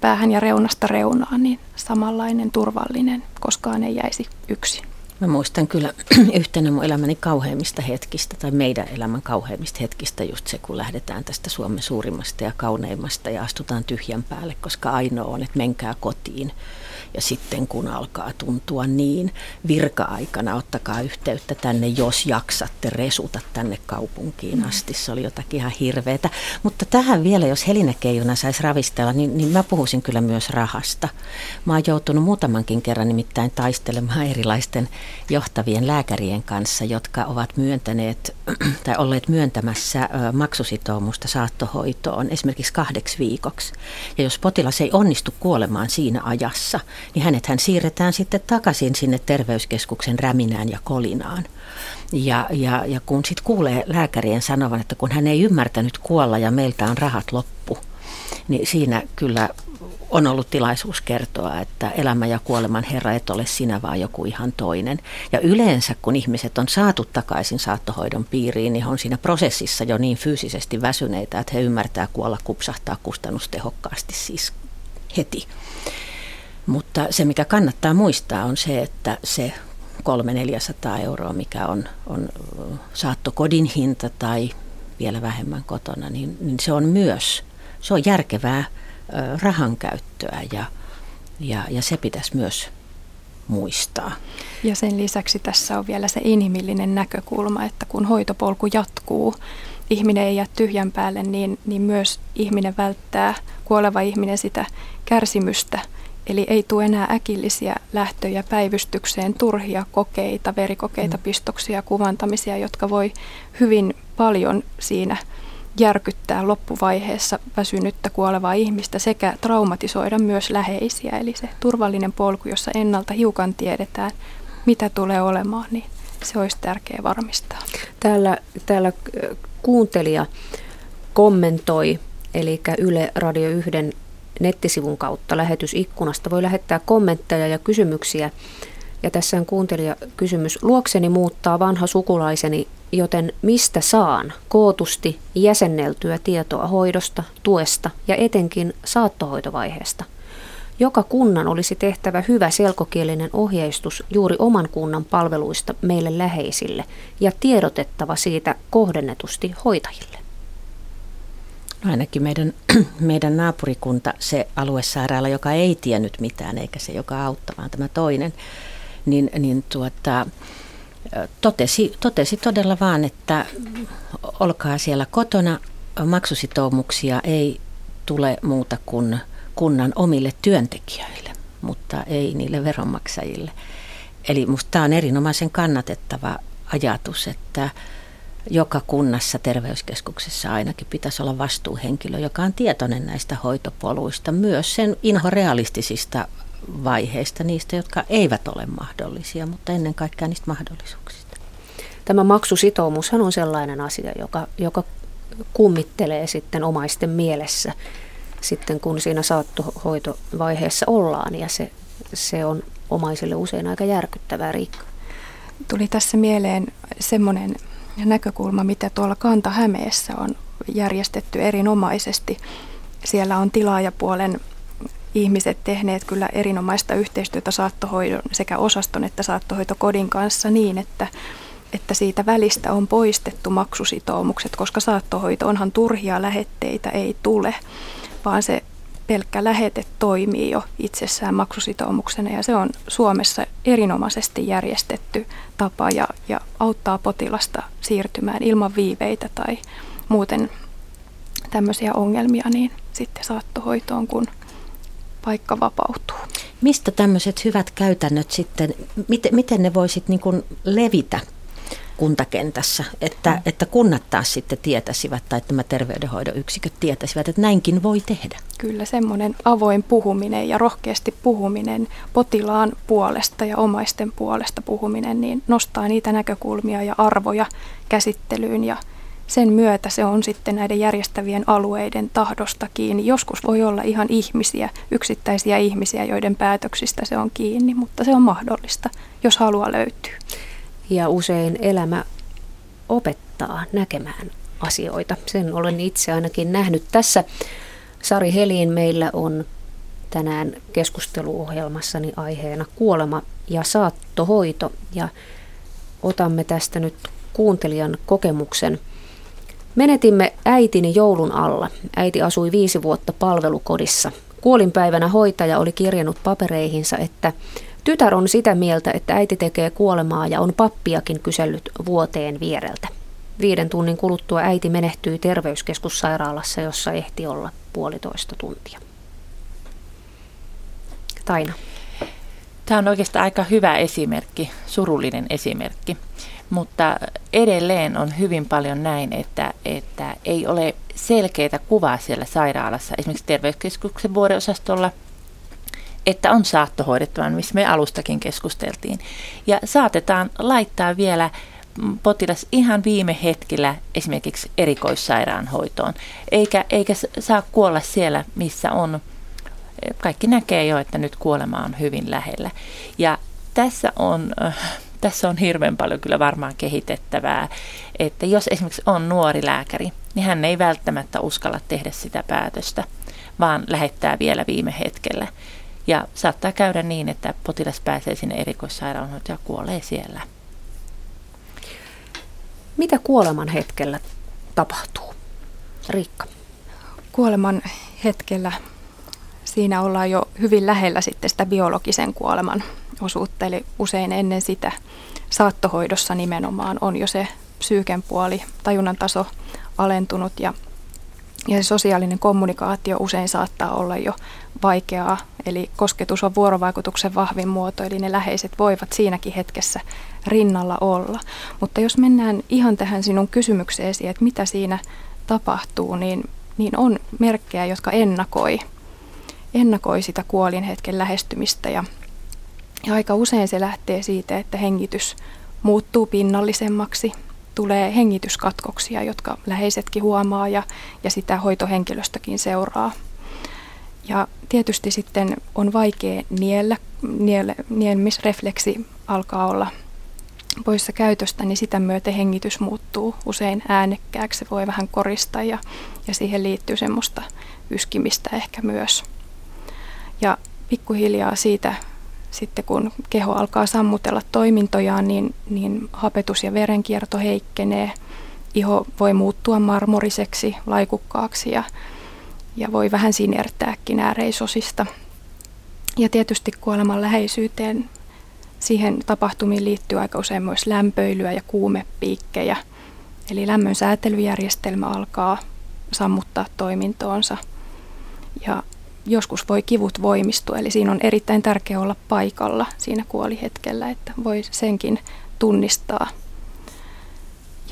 päähän ja reunasta reunaan, niin samanlainen turvallinen, koskaan ei jäisi yksin. Mä muistan kyllä yhtenä mun elämäni kauheimmista hetkistä, tai meidän elämän kauheimmista hetkistä, just se, kun lähdetään tästä Suomen suurimmasta ja kauneimmasta ja astutaan tyhjän päälle, koska ainoa on, että menkää kotiin. Ja sitten kun alkaa tuntua niin virka-aikana, ottakaa yhteyttä tänne, jos jaksatte resuta tänne kaupunkiin mm. asti. Se oli jotakin ihan hirveetä. Mutta tähän vielä, jos Helinä Keijuna saisi ravistella, niin, niin mä puhuisin kyllä myös rahasta. Mä oon joutunut muutamankin kerran nimittäin taistelemaan erilaisten johtavien lääkärien kanssa, jotka ovat myöntäneet tai olleet myöntämässä maksusitoumusta saattohoitoon esimerkiksi kahdeksi viikoksi. Ja jos potilas ei onnistu kuolemaan siinä ajassa, niin hänet hän siirretään sitten takaisin sinne terveyskeskuksen räminään ja kolinaan. Ja, ja, ja kun sitten kuulee lääkärien sanovan, että kun hän ei ymmärtänyt kuolla ja meiltä on rahat loppu, niin siinä kyllä on ollut tilaisuus kertoa, että elämä ja kuoleman herra et ole sinä, vaan joku ihan toinen. Ja yleensä, kun ihmiset on saatu takaisin saattohoidon piiriin, niin on siinä prosessissa jo niin fyysisesti väsyneitä, että he ymmärtää kuolla kupsahtaa kustannustehokkaasti siis heti. Mutta se, mikä kannattaa muistaa, on se, että se 300-400 euroa, mikä on, on saattokodin hinta tai vielä vähemmän kotona, niin, niin se on myös se on järkevää rahan käyttöä ja, ja, ja se pitäisi myös muistaa. Ja sen lisäksi tässä on vielä se inhimillinen näkökulma, että kun hoitopolku jatkuu, ihminen ei jää tyhjän päälle, niin, niin myös ihminen välttää, kuoleva ihminen sitä kärsimystä. Eli ei tule enää äkillisiä lähtöjä päivystykseen, turhia kokeita, verikokeita, mm. pistoksia, kuvantamisia, jotka voi hyvin paljon siinä – järkyttää loppuvaiheessa väsynyttä kuolevaa ihmistä sekä traumatisoida myös läheisiä. Eli se turvallinen polku, jossa ennalta hiukan tiedetään, mitä tulee olemaan, niin se olisi tärkeää varmistaa. Täällä, täällä kuuntelija kommentoi, eli Yle Radio 1 nettisivun kautta lähetysikkunasta voi lähettää kommentteja ja kysymyksiä. Ja tässä on kuuntelija kysymys. Luokseni muuttaa vanha sukulaiseni, joten mistä saan kootusti jäsenneltyä tietoa hoidosta, tuesta ja etenkin saattohoitovaiheesta? Joka kunnan olisi tehtävä hyvä selkokielinen ohjeistus juuri oman kunnan palveluista meille läheisille ja tiedotettava siitä kohdennetusti hoitajille. No ainakin meidän, meidän naapurikunta, se aluesairaala, joka ei tiennyt mitään, eikä se, joka auttaa, vaan tämä toinen, niin, niin tuota, totesi, totesi todella vaan, että olkaa siellä kotona, maksusitoumuksia ei tule muuta kuin kunnan omille työntekijöille, mutta ei niille veronmaksajille. Eli minusta tämä on erinomaisen kannatettava ajatus, että joka kunnassa, terveyskeskuksessa ainakin pitäisi olla vastuuhenkilö, joka on tietoinen näistä hoitopoluista, myös sen inhorealistisista vaiheista, niistä, jotka eivät ole mahdollisia, mutta ennen kaikkea niistä mahdollisuuksista. Tämä maksusitoumushan on sellainen asia, joka, joka kummittelee sitten omaisten mielessä sitten kun siinä saattohoitovaiheessa ollaan ja se, se on omaisille usein aika järkyttävää Riikka. Tuli tässä mieleen semmoinen näkökulma, mitä tuolla Kanta-Hämeessä on järjestetty erinomaisesti. Siellä on tilaajapuolen ihmiset tehneet kyllä erinomaista yhteistyötä saattohoidon sekä osaston että saattohoitokodin kanssa niin, että, että siitä välistä on poistettu maksusitoumukset, koska saattohoito onhan turhia lähetteitä, ei tule vaan se pelkkä lähete toimii jo itsessään maksusitoumuksena ja se on Suomessa erinomaisesti järjestetty tapa ja, ja auttaa potilasta siirtymään ilman viiveitä tai muuten tämmöisiä ongelmia, niin sitten saattohoitoon, kun paikka vapautuu. Mistä tämmöiset hyvät käytännöt sitten, miten, miten ne voisit niin levitä kuntakentässä, että, mm. että kunnat taas sitten tietäisivät tai että nämä terveydenhoidon yksiköt tietäisivät, että näinkin voi tehdä. Kyllä semmoinen avoin puhuminen ja rohkeasti puhuminen potilaan puolesta ja omaisten puolesta puhuminen, niin nostaa niitä näkökulmia ja arvoja käsittelyyn ja sen myötä se on sitten näiden järjestävien alueiden tahdosta kiinni. Joskus voi olla ihan ihmisiä, yksittäisiä ihmisiä, joiden päätöksistä se on kiinni, mutta se on mahdollista, jos halua löytyy ja usein elämä opettaa näkemään asioita. Sen olen itse ainakin nähnyt tässä. Sari Heliin meillä on tänään keskusteluohjelmassani aiheena kuolema ja saattohoito ja otamme tästä nyt kuuntelijan kokemuksen. Menetimme äitini joulun alla. Äiti asui viisi vuotta palvelukodissa. Kuolinpäivänä hoitaja oli kirjannut papereihinsa, että Tytär on sitä mieltä, että äiti tekee kuolemaa ja on pappiakin kysellyt vuoteen viereltä. Viiden tunnin kuluttua äiti menehtyi terveyskeskussairaalassa, jossa ehti olla puolitoista tuntia. Taina. Tämä on oikeastaan aika hyvä esimerkki, surullinen esimerkki, mutta edelleen on hyvin paljon näin, että, että ei ole selkeää kuvaa siellä sairaalassa, esimerkiksi terveyskeskuksen vuodeosastolla – että on saattohoidettavan, missä me alustakin keskusteltiin. Ja saatetaan laittaa vielä potilas ihan viime hetkellä esimerkiksi erikoissairaanhoitoon, eikä, eikä saa kuolla siellä, missä on. Kaikki näkee jo, että nyt kuolema on hyvin lähellä. Ja tässä on, äh, tässä on hirveän paljon kyllä varmaan kehitettävää, että jos esimerkiksi on nuori lääkäri, niin hän ei välttämättä uskalla tehdä sitä päätöstä, vaan lähettää vielä viime hetkellä. Ja saattaa käydä niin, että potilas pääsee sinne erikoissairaanhoitoon ja kuolee siellä. Mitä kuoleman hetkellä tapahtuu? Riikka. Kuoleman hetkellä siinä ollaan jo hyvin lähellä sitten sitä biologisen kuoleman osuutta, eli usein ennen sitä saattohoidossa nimenomaan on jo se psyyken puoli, tajunnan taso alentunut ja, ja se sosiaalinen kommunikaatio usein saattaa olla jo vaikeaa, eli kosketus on vuorovaikutuksen vahvin muoto, eli ne läheiset voivat siinäkin hetkessä rinnalla olla. Mutta jos mennään ihan tähän sinun kysymykseesi, että mitä siinä tapahtuu, niin, niin on merkkejä, jotka ennakoi, ennakoi sitä kuolin hetken lähestymistä. Ja, ja aika usein se lähtee siitä, että hengitys muuttuu pinnallisemmaksi, tulee hengityskatkoksia, jotka läheisetkin huomaa ja, ja sitä hoitohenkilöstökin seuraa. Ja tietysti sitten on vaikea niellä, niellä nielmisrefleksi alkaa olla poissa käytöstä, niin sitä myöten hengitys muuttuu usein äänekkääksi. Se voi vähän korista ja, ja siihen liittyy semmoista yskimistä ehkä myös. Ja pikkuhiljaa siitä sitten kun keho alkaa sammutella toimintojaan, niin, niin hapetus ja verenkierto heikkenee. Iho voi muuttua marmoriseksi, laikukkaaksi ja, ja voi vähän sinertääkin ääreisosista. Ja tietysti kuoleman läheisyyteen siihen tapahtumiin liittyy aika usein myös lämpöilyä ja kuumepiikkejä. Eli lämmön säätelyjärjestelmä alkaa sammuttaa toimintoonsa. Ja joskus voi kivut voimistua, eli siinä on erittäin tärkeää olla paikalla siinä kuolihetkellä, että voi senkin tunnistaa.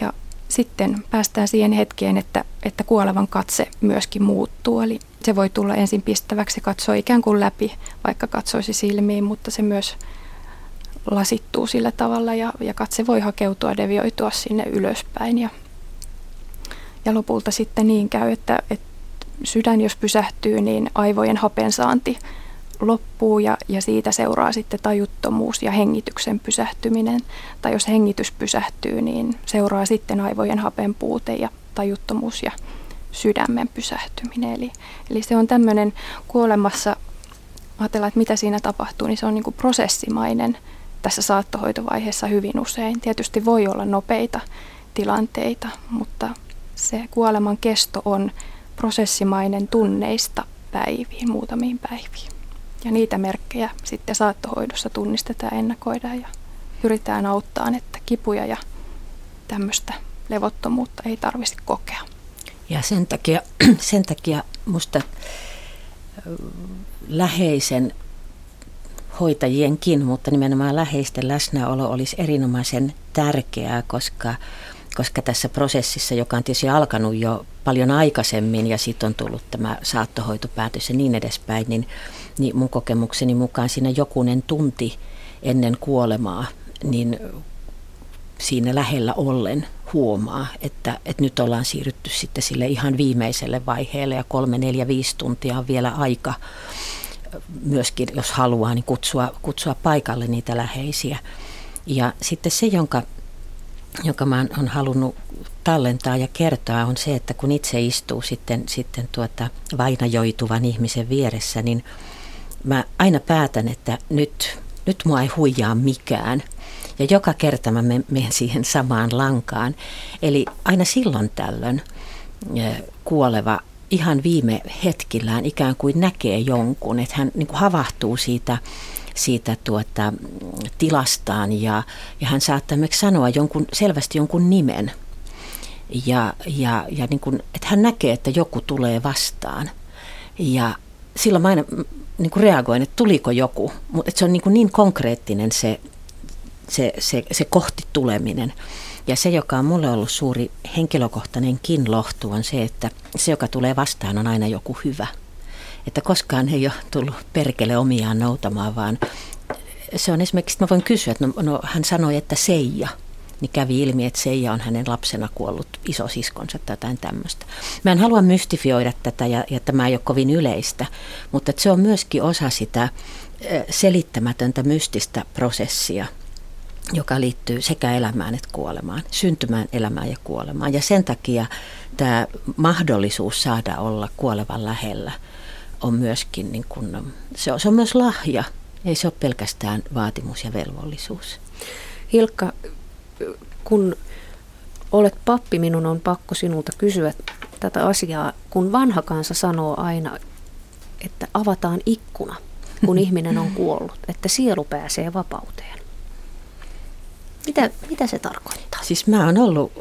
Ja sitten päästään siihen hetkeen, että, että kuolevan katse myöskin muuttuu, eli se voi tulla ensin pistäväksi, katsoo ikään kuin läpi, vaikka katsoisi silmiin, mutta se myös lasittuu sillä tavalla ja, ja katse voi hakeutua, devioitua sinne ylöspäin. Ja, ja lopulta sitten niin käy, että, että sydän jos pysähtyy, niin aivojen hapensaanti loppuu ja, ja siitä seuraa sitten tajuttomuus ja hengityksen pysähtyminen. Tai jos hengitys pysähtyy, niin seuraa sitten aivojen hapen puute ja tajuttomuus ja sydämen pysähtyminen. Eli, eli se on tämmöinen kuolemassa, ajatellaan, että mitä siinä tapahtuu, niin se on niin kuin prosessimainen tässä saattohoitovaiheessa hyvin usein. Tietysti voi olla nopeita tilanteita, mutta se kuoleman kesto on prosessimainen tunneista päiviin, muutamiin päiviin. Ja niitä merkkejä sitten saattohoidossa tunnistetaan, ennakoidaan ja pyritään auttaa, että kipuja ja tämmöistä levottomuutta ei tarvitsisi kokea. Ja sen takia, sen takia musta läheisen hoitajienkin, mutta nimenomaan läheisten läsnäolo olisi erinomaisen tärkeää, koska koska tässä prosessissa, joka on tietysti alkanut jo paljon aikaisemmin ja sitten on tullut tämä saattohoitopäätös ja niin edespäin, niin, niin mun kokemukseni mukaan siinä jokunen tunti ennen kuolemaa, niin siinä lähellä ollen huomaa, että, että nyt ollaan siirrytty sitten sille ihan viimeiselle vaiheelle ja kolme, neljä, viisi tuntia on vielä aika myöskin, jos haluaa, niin kutsua, kutsua paikalle niitä läheisiä. Ja sitten se, jonka joka mä oon halunnut tallentaa ja kertoa, on se, että kun itse istuu sitten, sitten tuota vainajoituvan ihmisen vieressä, niin mä aina päätän, että nyt, nyt mua ei huijaa mikään. Ja joka kerta mä menen siihen samaan lankaan. Eli aina silloin tällöin kuoleva ihan viime hetkillään ikään kuin näkee jonkun, että hän niin kuin havahtuu siitä siitä tuota, tilastaan ja, ja hän saattaa myös sanoa jonkun, selvästi jonkun nimen. Ja, ja, ja niin kuin, että hän näkee, että joku tulee vastaan. Ja silloin mä aina niin kuin reagoin, että tuliko joku, mutta se on niin, kuin niin konkreettinen se, se, se, se kohti tuleminen. Ja se, joka on mulle ollut suuri henkilökohtainenkin lohtu, on se, että se, joka tulee vastaan, on aina joku hyvä – että koskaan ei ole tullut perkele omiaan noutamaan, vaan se on esimerkiksi, mä voin kysyä, että no, no, hän sanoi, että Seija, niin kävi ilmi, että Seija on hänen lapsena kuollut isosiskonsa tai jotain tämmöistä. Mä en halua mystifioida tätä ja, ja tämä ei ole kovin yleistä, mutta se on myöskin osa sitä selittämätöntä mystistä prosessia, joka liittyy sekä elämään että kuolemaan, syntymään, elämään ja kuolemaan. Ja sen takia tämä mahdollisuus saada olla kuolevan lähellä – on myöskin, niin kuin, se, on, se on myös lahja, ei se ole pelkästään vaatimus ja velvollisuus. Hilkka, kun olet pappi, minun on pakko sinulta kysyä tätä asiaa, kun vanha kansa sanoo aina, että avataan ikkuna, kun ihminen on kuollut, että sielu pääsee vapauteen. Mitä, mitä se tarkoittaa? Siis mä oon ollut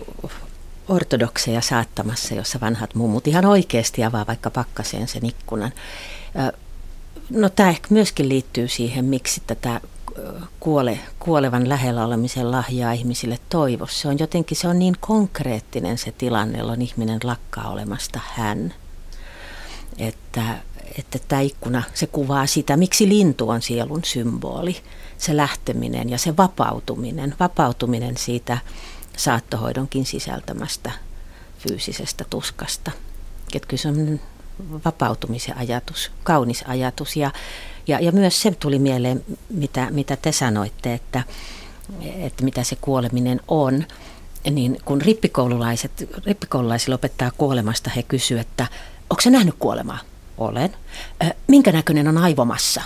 ortodokseja saattamassa, jossa vanhat mummut ihan oikeasti avaa vaikka pakkaseen sen ikkunan. No tämä ehkä myöskin liittyy siihen, miksi tätä kuole, kuolevan lähellä olemisen lahjaa ihmisille toivossa. Se on jotenkin, se on niin konkreettinen se tilanne, jolloin ihminen lakkaa olemasta hän. Että, että tämä ikkuna, se kuvaa sitä, miksi lintu on sielun symboli. Se lähteminen ja se vapautuminen, vapautuminen siitä saattohoidonkin sisältämästä fyysisestä tuskasta. Että kyllä se on vapautumisen ajatus, kaunis ajatus. Ja, ja, ja myös se tuli mieleen, mitä, mitä te sanoitte, että, että mitä se kuoleminen on. Niin kun rippikoululaiset, rippikoululaisille opettaa kuolemasta, he kysyvät, että onko se nähnyt kuolemaa? Olen. Minkä näköinen on aivomassa?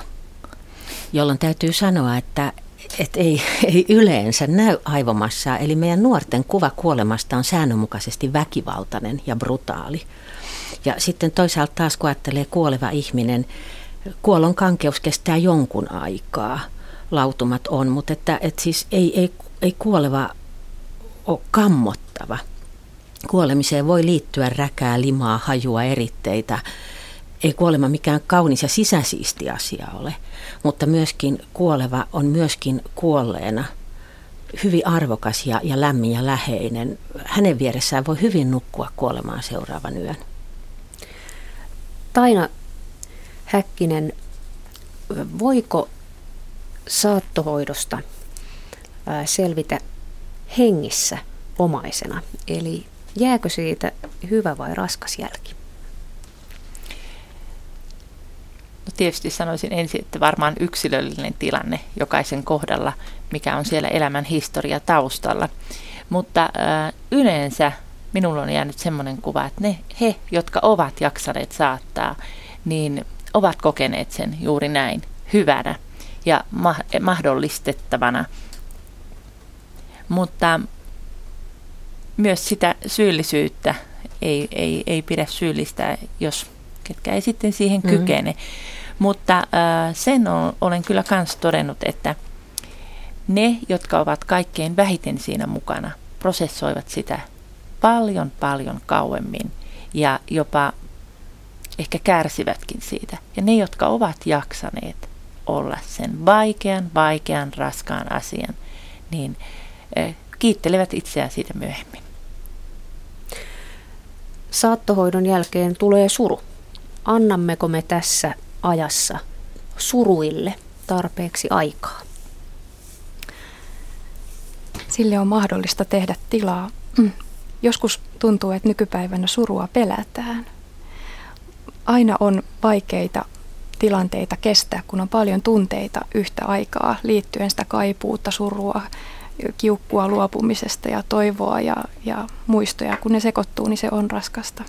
Jolloin täytyy sanoa, että, että ei, ei yleensä näy aivomassa. Eli meidän nuorten kuva kuolemasta on säännönmukaisesti väkivaltainen ja brutaali. Ja sitten toisaalta taas kun ajattelee kuoleva ihminen, kuolon kankeus kestää jonkun aikaa. Lautumat on, mutta että, että siis ei, ei, ei kuoleva ole kammottava. Kuolemiseen voi liittyä räkää, limaa, hajua, eritteitä. Ei kuolema mikään kaunis ja sisäsiisti asia ole, mutta myöskin kuoleva on myöskin kuolleena hyvin arvokas ja, ja lämmin ja läheinen. Hänen vieressään voi hyvin nukkua kuolemaan seuraavan yön. Taina Häkkinen, voiko saattohoidosta selvitä hengissä omaisena? Eli jääkö siitä hyvä vai raskas jälki? No tietysti sanoisin ensin, että varmaan yksilöllinen tilanne jokaisen kohdalla, mikä on siellä elämän historia taustalla. Mutta äh, yleensä minulla on jäänyt semmoinen kuva, että ne he, jotka ovat jaksaneet saattaa, niin ovat kokeneet sen juuri näin hyvänä ja ma- mahdollistettavana. Mutta myös sitä syyllisyyttä ei, ei, ei pidä syyllistää, jos ketkä ei sitten siihen mm-hmm. kykene. Mutta äh, sen on, olen kyllä myös todennut, että ne, jotka ovat kaikkein vähiten siinä mukana, prosessoivat sitä paljon paljon kauemmin ja jopa ehkä kärsivätkin siitä. Ja ne, jotka ovat jaksaneet olla sen vaikean, vaikean, raskaan asian, niin kiittelevät itseään siitä myöhemmin. Saattohoidon jälkeen tulee suru. Annammeko me tässä ajassa suruille tarpeeksi aikaa? Sille on mahdollista tehdä tilaa. Mm. Joskus tuntuu, että nykypäivänä surua pelätään aina on vaikeita tilanteita kestää, kun on paljon tunteita yhtä aikaa liittyen sitä kaipuutta, surua, kiukkua luopumisesta ja toivoa ja, ja muistoja. Kun ne sekoittuu, niin se on raskasta.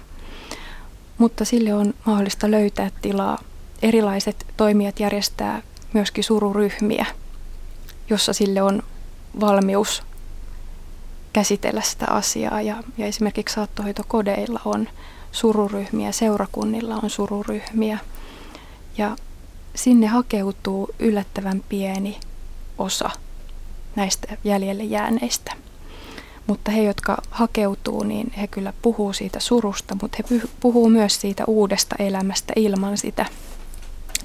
Mutta sille on mahdollista löytää tilaa. Erilaiset toimijat järjestää myöskin sururyhmiä, jossa sille on valmius käsitellä sitä asiaa. Ja, ja esimerkiksi saattohoitokodeilla on sururyhmiä, seurakunnilla on sururyhmiä ja sinne hakeutuu yllättävän pieni osa näistä jäljelle jääneistä. Mutta he, jotka hakeutuu, niin he kyllä puhuu siitä surusta, mutta he puhuu myös siitä uudesta elämästä ilman sitä,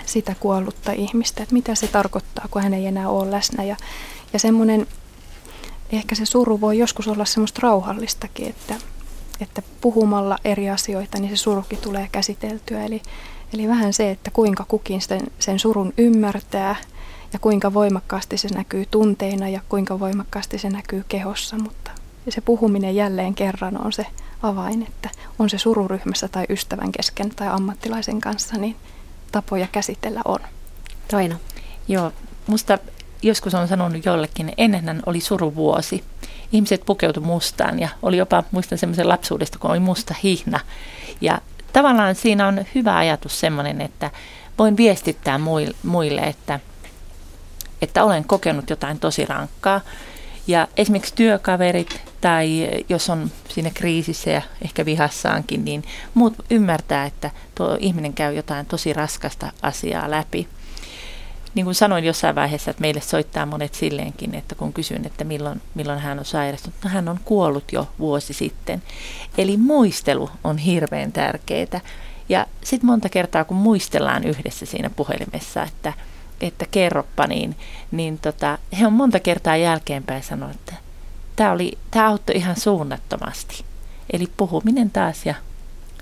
sitä kuollutta ihmistä, että mitä se tarkoittaa, kun hän ei enää ole läsnä. Ja, ja semmoinen, ehkä se suru voi joskus olla semmoista rauhallistakin, että, että puhumalla eri asioita, niin se surukin tulee käsiteltyä. Eli, eli vähän se, että kuinka kukin sen, sen surun ymmärtää ja kuinka voimakkaasti se näkyy tunteina ja kuinka voimakkaasti se näkyy kehossa. Mutta se puhuminen jälleen kerran on se avain, että on se sururyhmässä tai ystävän kesken tai ammattilaisen kanssa, niin tapoja käsitellä on. Taina. Joo, musta joskus on sanonut jollekin, ennenhän oli suruvuosi ihmiset pukeutu mustaan ja oli jopa, muistan semmoisen lapsuudesta, kun oli musta hihna. Ja tavallaan siinä on hyvä ajatus semmoinen, että voin viestittää muille, että, että olen kokenut jotain tosi rankkaa. Ja esimerkiksi työkaverit tai jos on siinä kriisissä ja ehkä vihassaankin, niin muut ymmärtää, että tuo ihminen käy jotain tosi raskasta asiaa läpi niin kuin sanoin jossain vaiheessa, että meille soittaa monet silleenkin, että kun kysyn, että milloin, milloin hän on sairastunut, no hän on kuollut jo vuosi sitten. Eli muistelu on hirveän tärkeää. Ja sitten monta kertaa, kun muistellaan yhdessä siinä puhelimessa, että, että kerroppa, niin, niin tota, he on monta kertaa jälkeenpäin sanonut, että tämä, oli, tämä auttoi ihan suunnattomasti. Eli puhuminen taas ja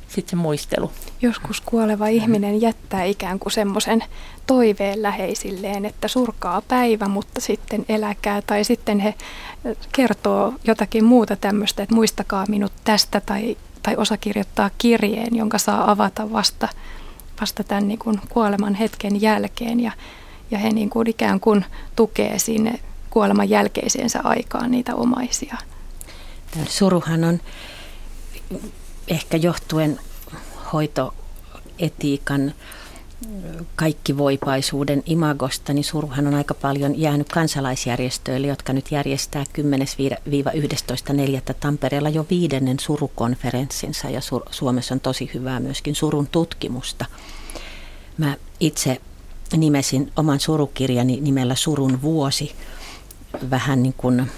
sitten se muistelu. Joskus kuoleva ihminen jättää ikään kuin semmoisen toiveen läheisilleen, että surkaa päivä, mutta sitten eläkää. Tai sitten he kertoo jotakin muuta tämmöistä, että muistakaa minut tästä tai, tai osa kirjoittaa kirjeen, jonka saa avata vasta, vasta tämän niin kuin kuoleman hetken jälkeen. Ja, ja he niin kuin ikään kuin tukee sinne kuoleman jälkeiseensä aikaan niitä omaisia. Tämä suruhan on ehkä johtuen hoitoetiikan kaikkivoipaisuuden imagosta, niin suruhan on aika paljon jäänyt kansalaisjärjestöille, jotka nyt järjestää 10-11.4. Tampereella jo viidennen surukonferenssinsa ja Suomessa on tosi hyvää myöskin surun tutkimusta. Mä itse nimesin oman surukirjani nimellä Surun vuosi vähän niin kuin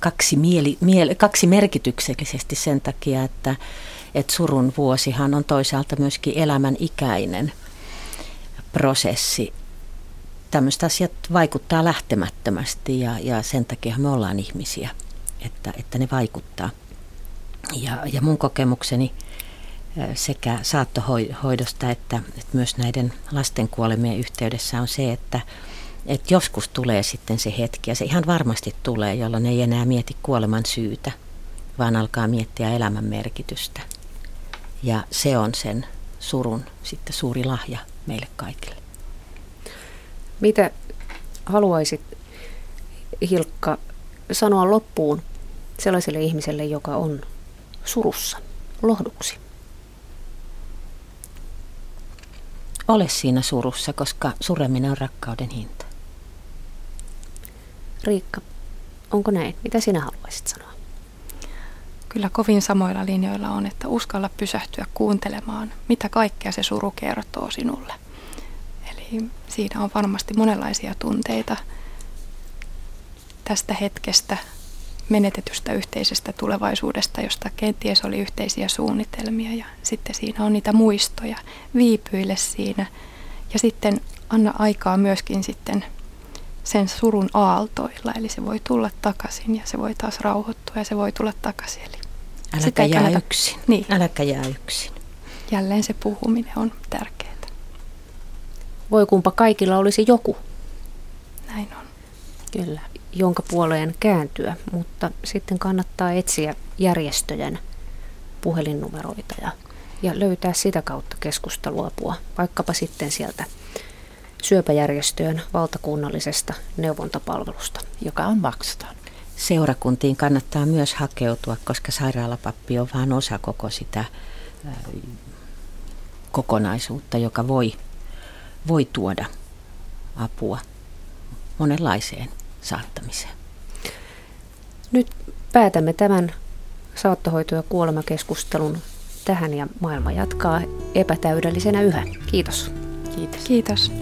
kaksi, mieli, mieli, kaksi merkityksellisesti sen takia, että, että surun vuosihan on toisaalta myöskin elämän ikäinen prosessi. Tämmöiset asiat vaikuttaa lähtemättömästi ja, ja sen takia me ollaan ihmisiä, että, että ne vaikuttaa. Ja, ja mun kokemukseni sekä saattohoidosta että, että myös näiden lasten kuolemien yhteydessä on se, että, että joskus tulee sitten se hetki, ja se ihan varmasti tulee, jolloin ei enää mieti kuoleman syytä, vaan alkaa miettiä elämän merkitystä. Ja se on sen surun sitten suuri lahja meille kaikille. Mitä haluaisit, Hilkka, sanoa loppuun sellaiselle ihmiselle, joka on surussa, lohduksi? Ole siinä surussa, koska sureminen on rakkauden hinta. Riikka, onko näin? Mitä sinä haluaisit sanoa? Kyllä kovin samoilla linjoilla on, että uskalla pysähtyä kuuntelemaan, mitä kaikkea se suru kertoo sinulle. Eli siinä on varmasti monenlaisia tunteita tästä hetkestä, menetetystä yhteisestä tulevaisuudesta, josta kenties oli yhteisiä suunnitelmia. Ja sitten siinä on niitä muistoja, viipyille siinä. Ja sitten anna aikaa myöskin sitten sen surun aaltoilla, eli se voi tulla takaisin ja se voi taas rauhoittua ja se voi tulla takaisin. Eli Äläkä jää kannata... yksin. Niin. Äläkä jää yksin. Jälleen se puhuminen on tärkeää. Voi kumpa kaikilla olisi joku. Näin on. Kyllä, jonka puoleen kääntyä, mutta sitten kannattaa etsiä järjestöjen puhelinnumeroita ja, ja löytää sitä kautta keskusteluapua, vaikkapa sitten sieltä syöpäjärjestöjen valtakunnallisesta neuvontapalvelusta. Joka on maksuton. Seurakuntiin kannattaa myös hakeutua, koska sairaalapappi on vain osa koko sitä kokonaisuutta, joka voi, voi tuoda apua monenlaiseen saattamiseen. Nyt päätämme tämän saattohoito- ja kuolemakeskustelun tähän ja maailma jatkaa epätäydellisenä yhä. Kiitos. Kiitos. Kiitos.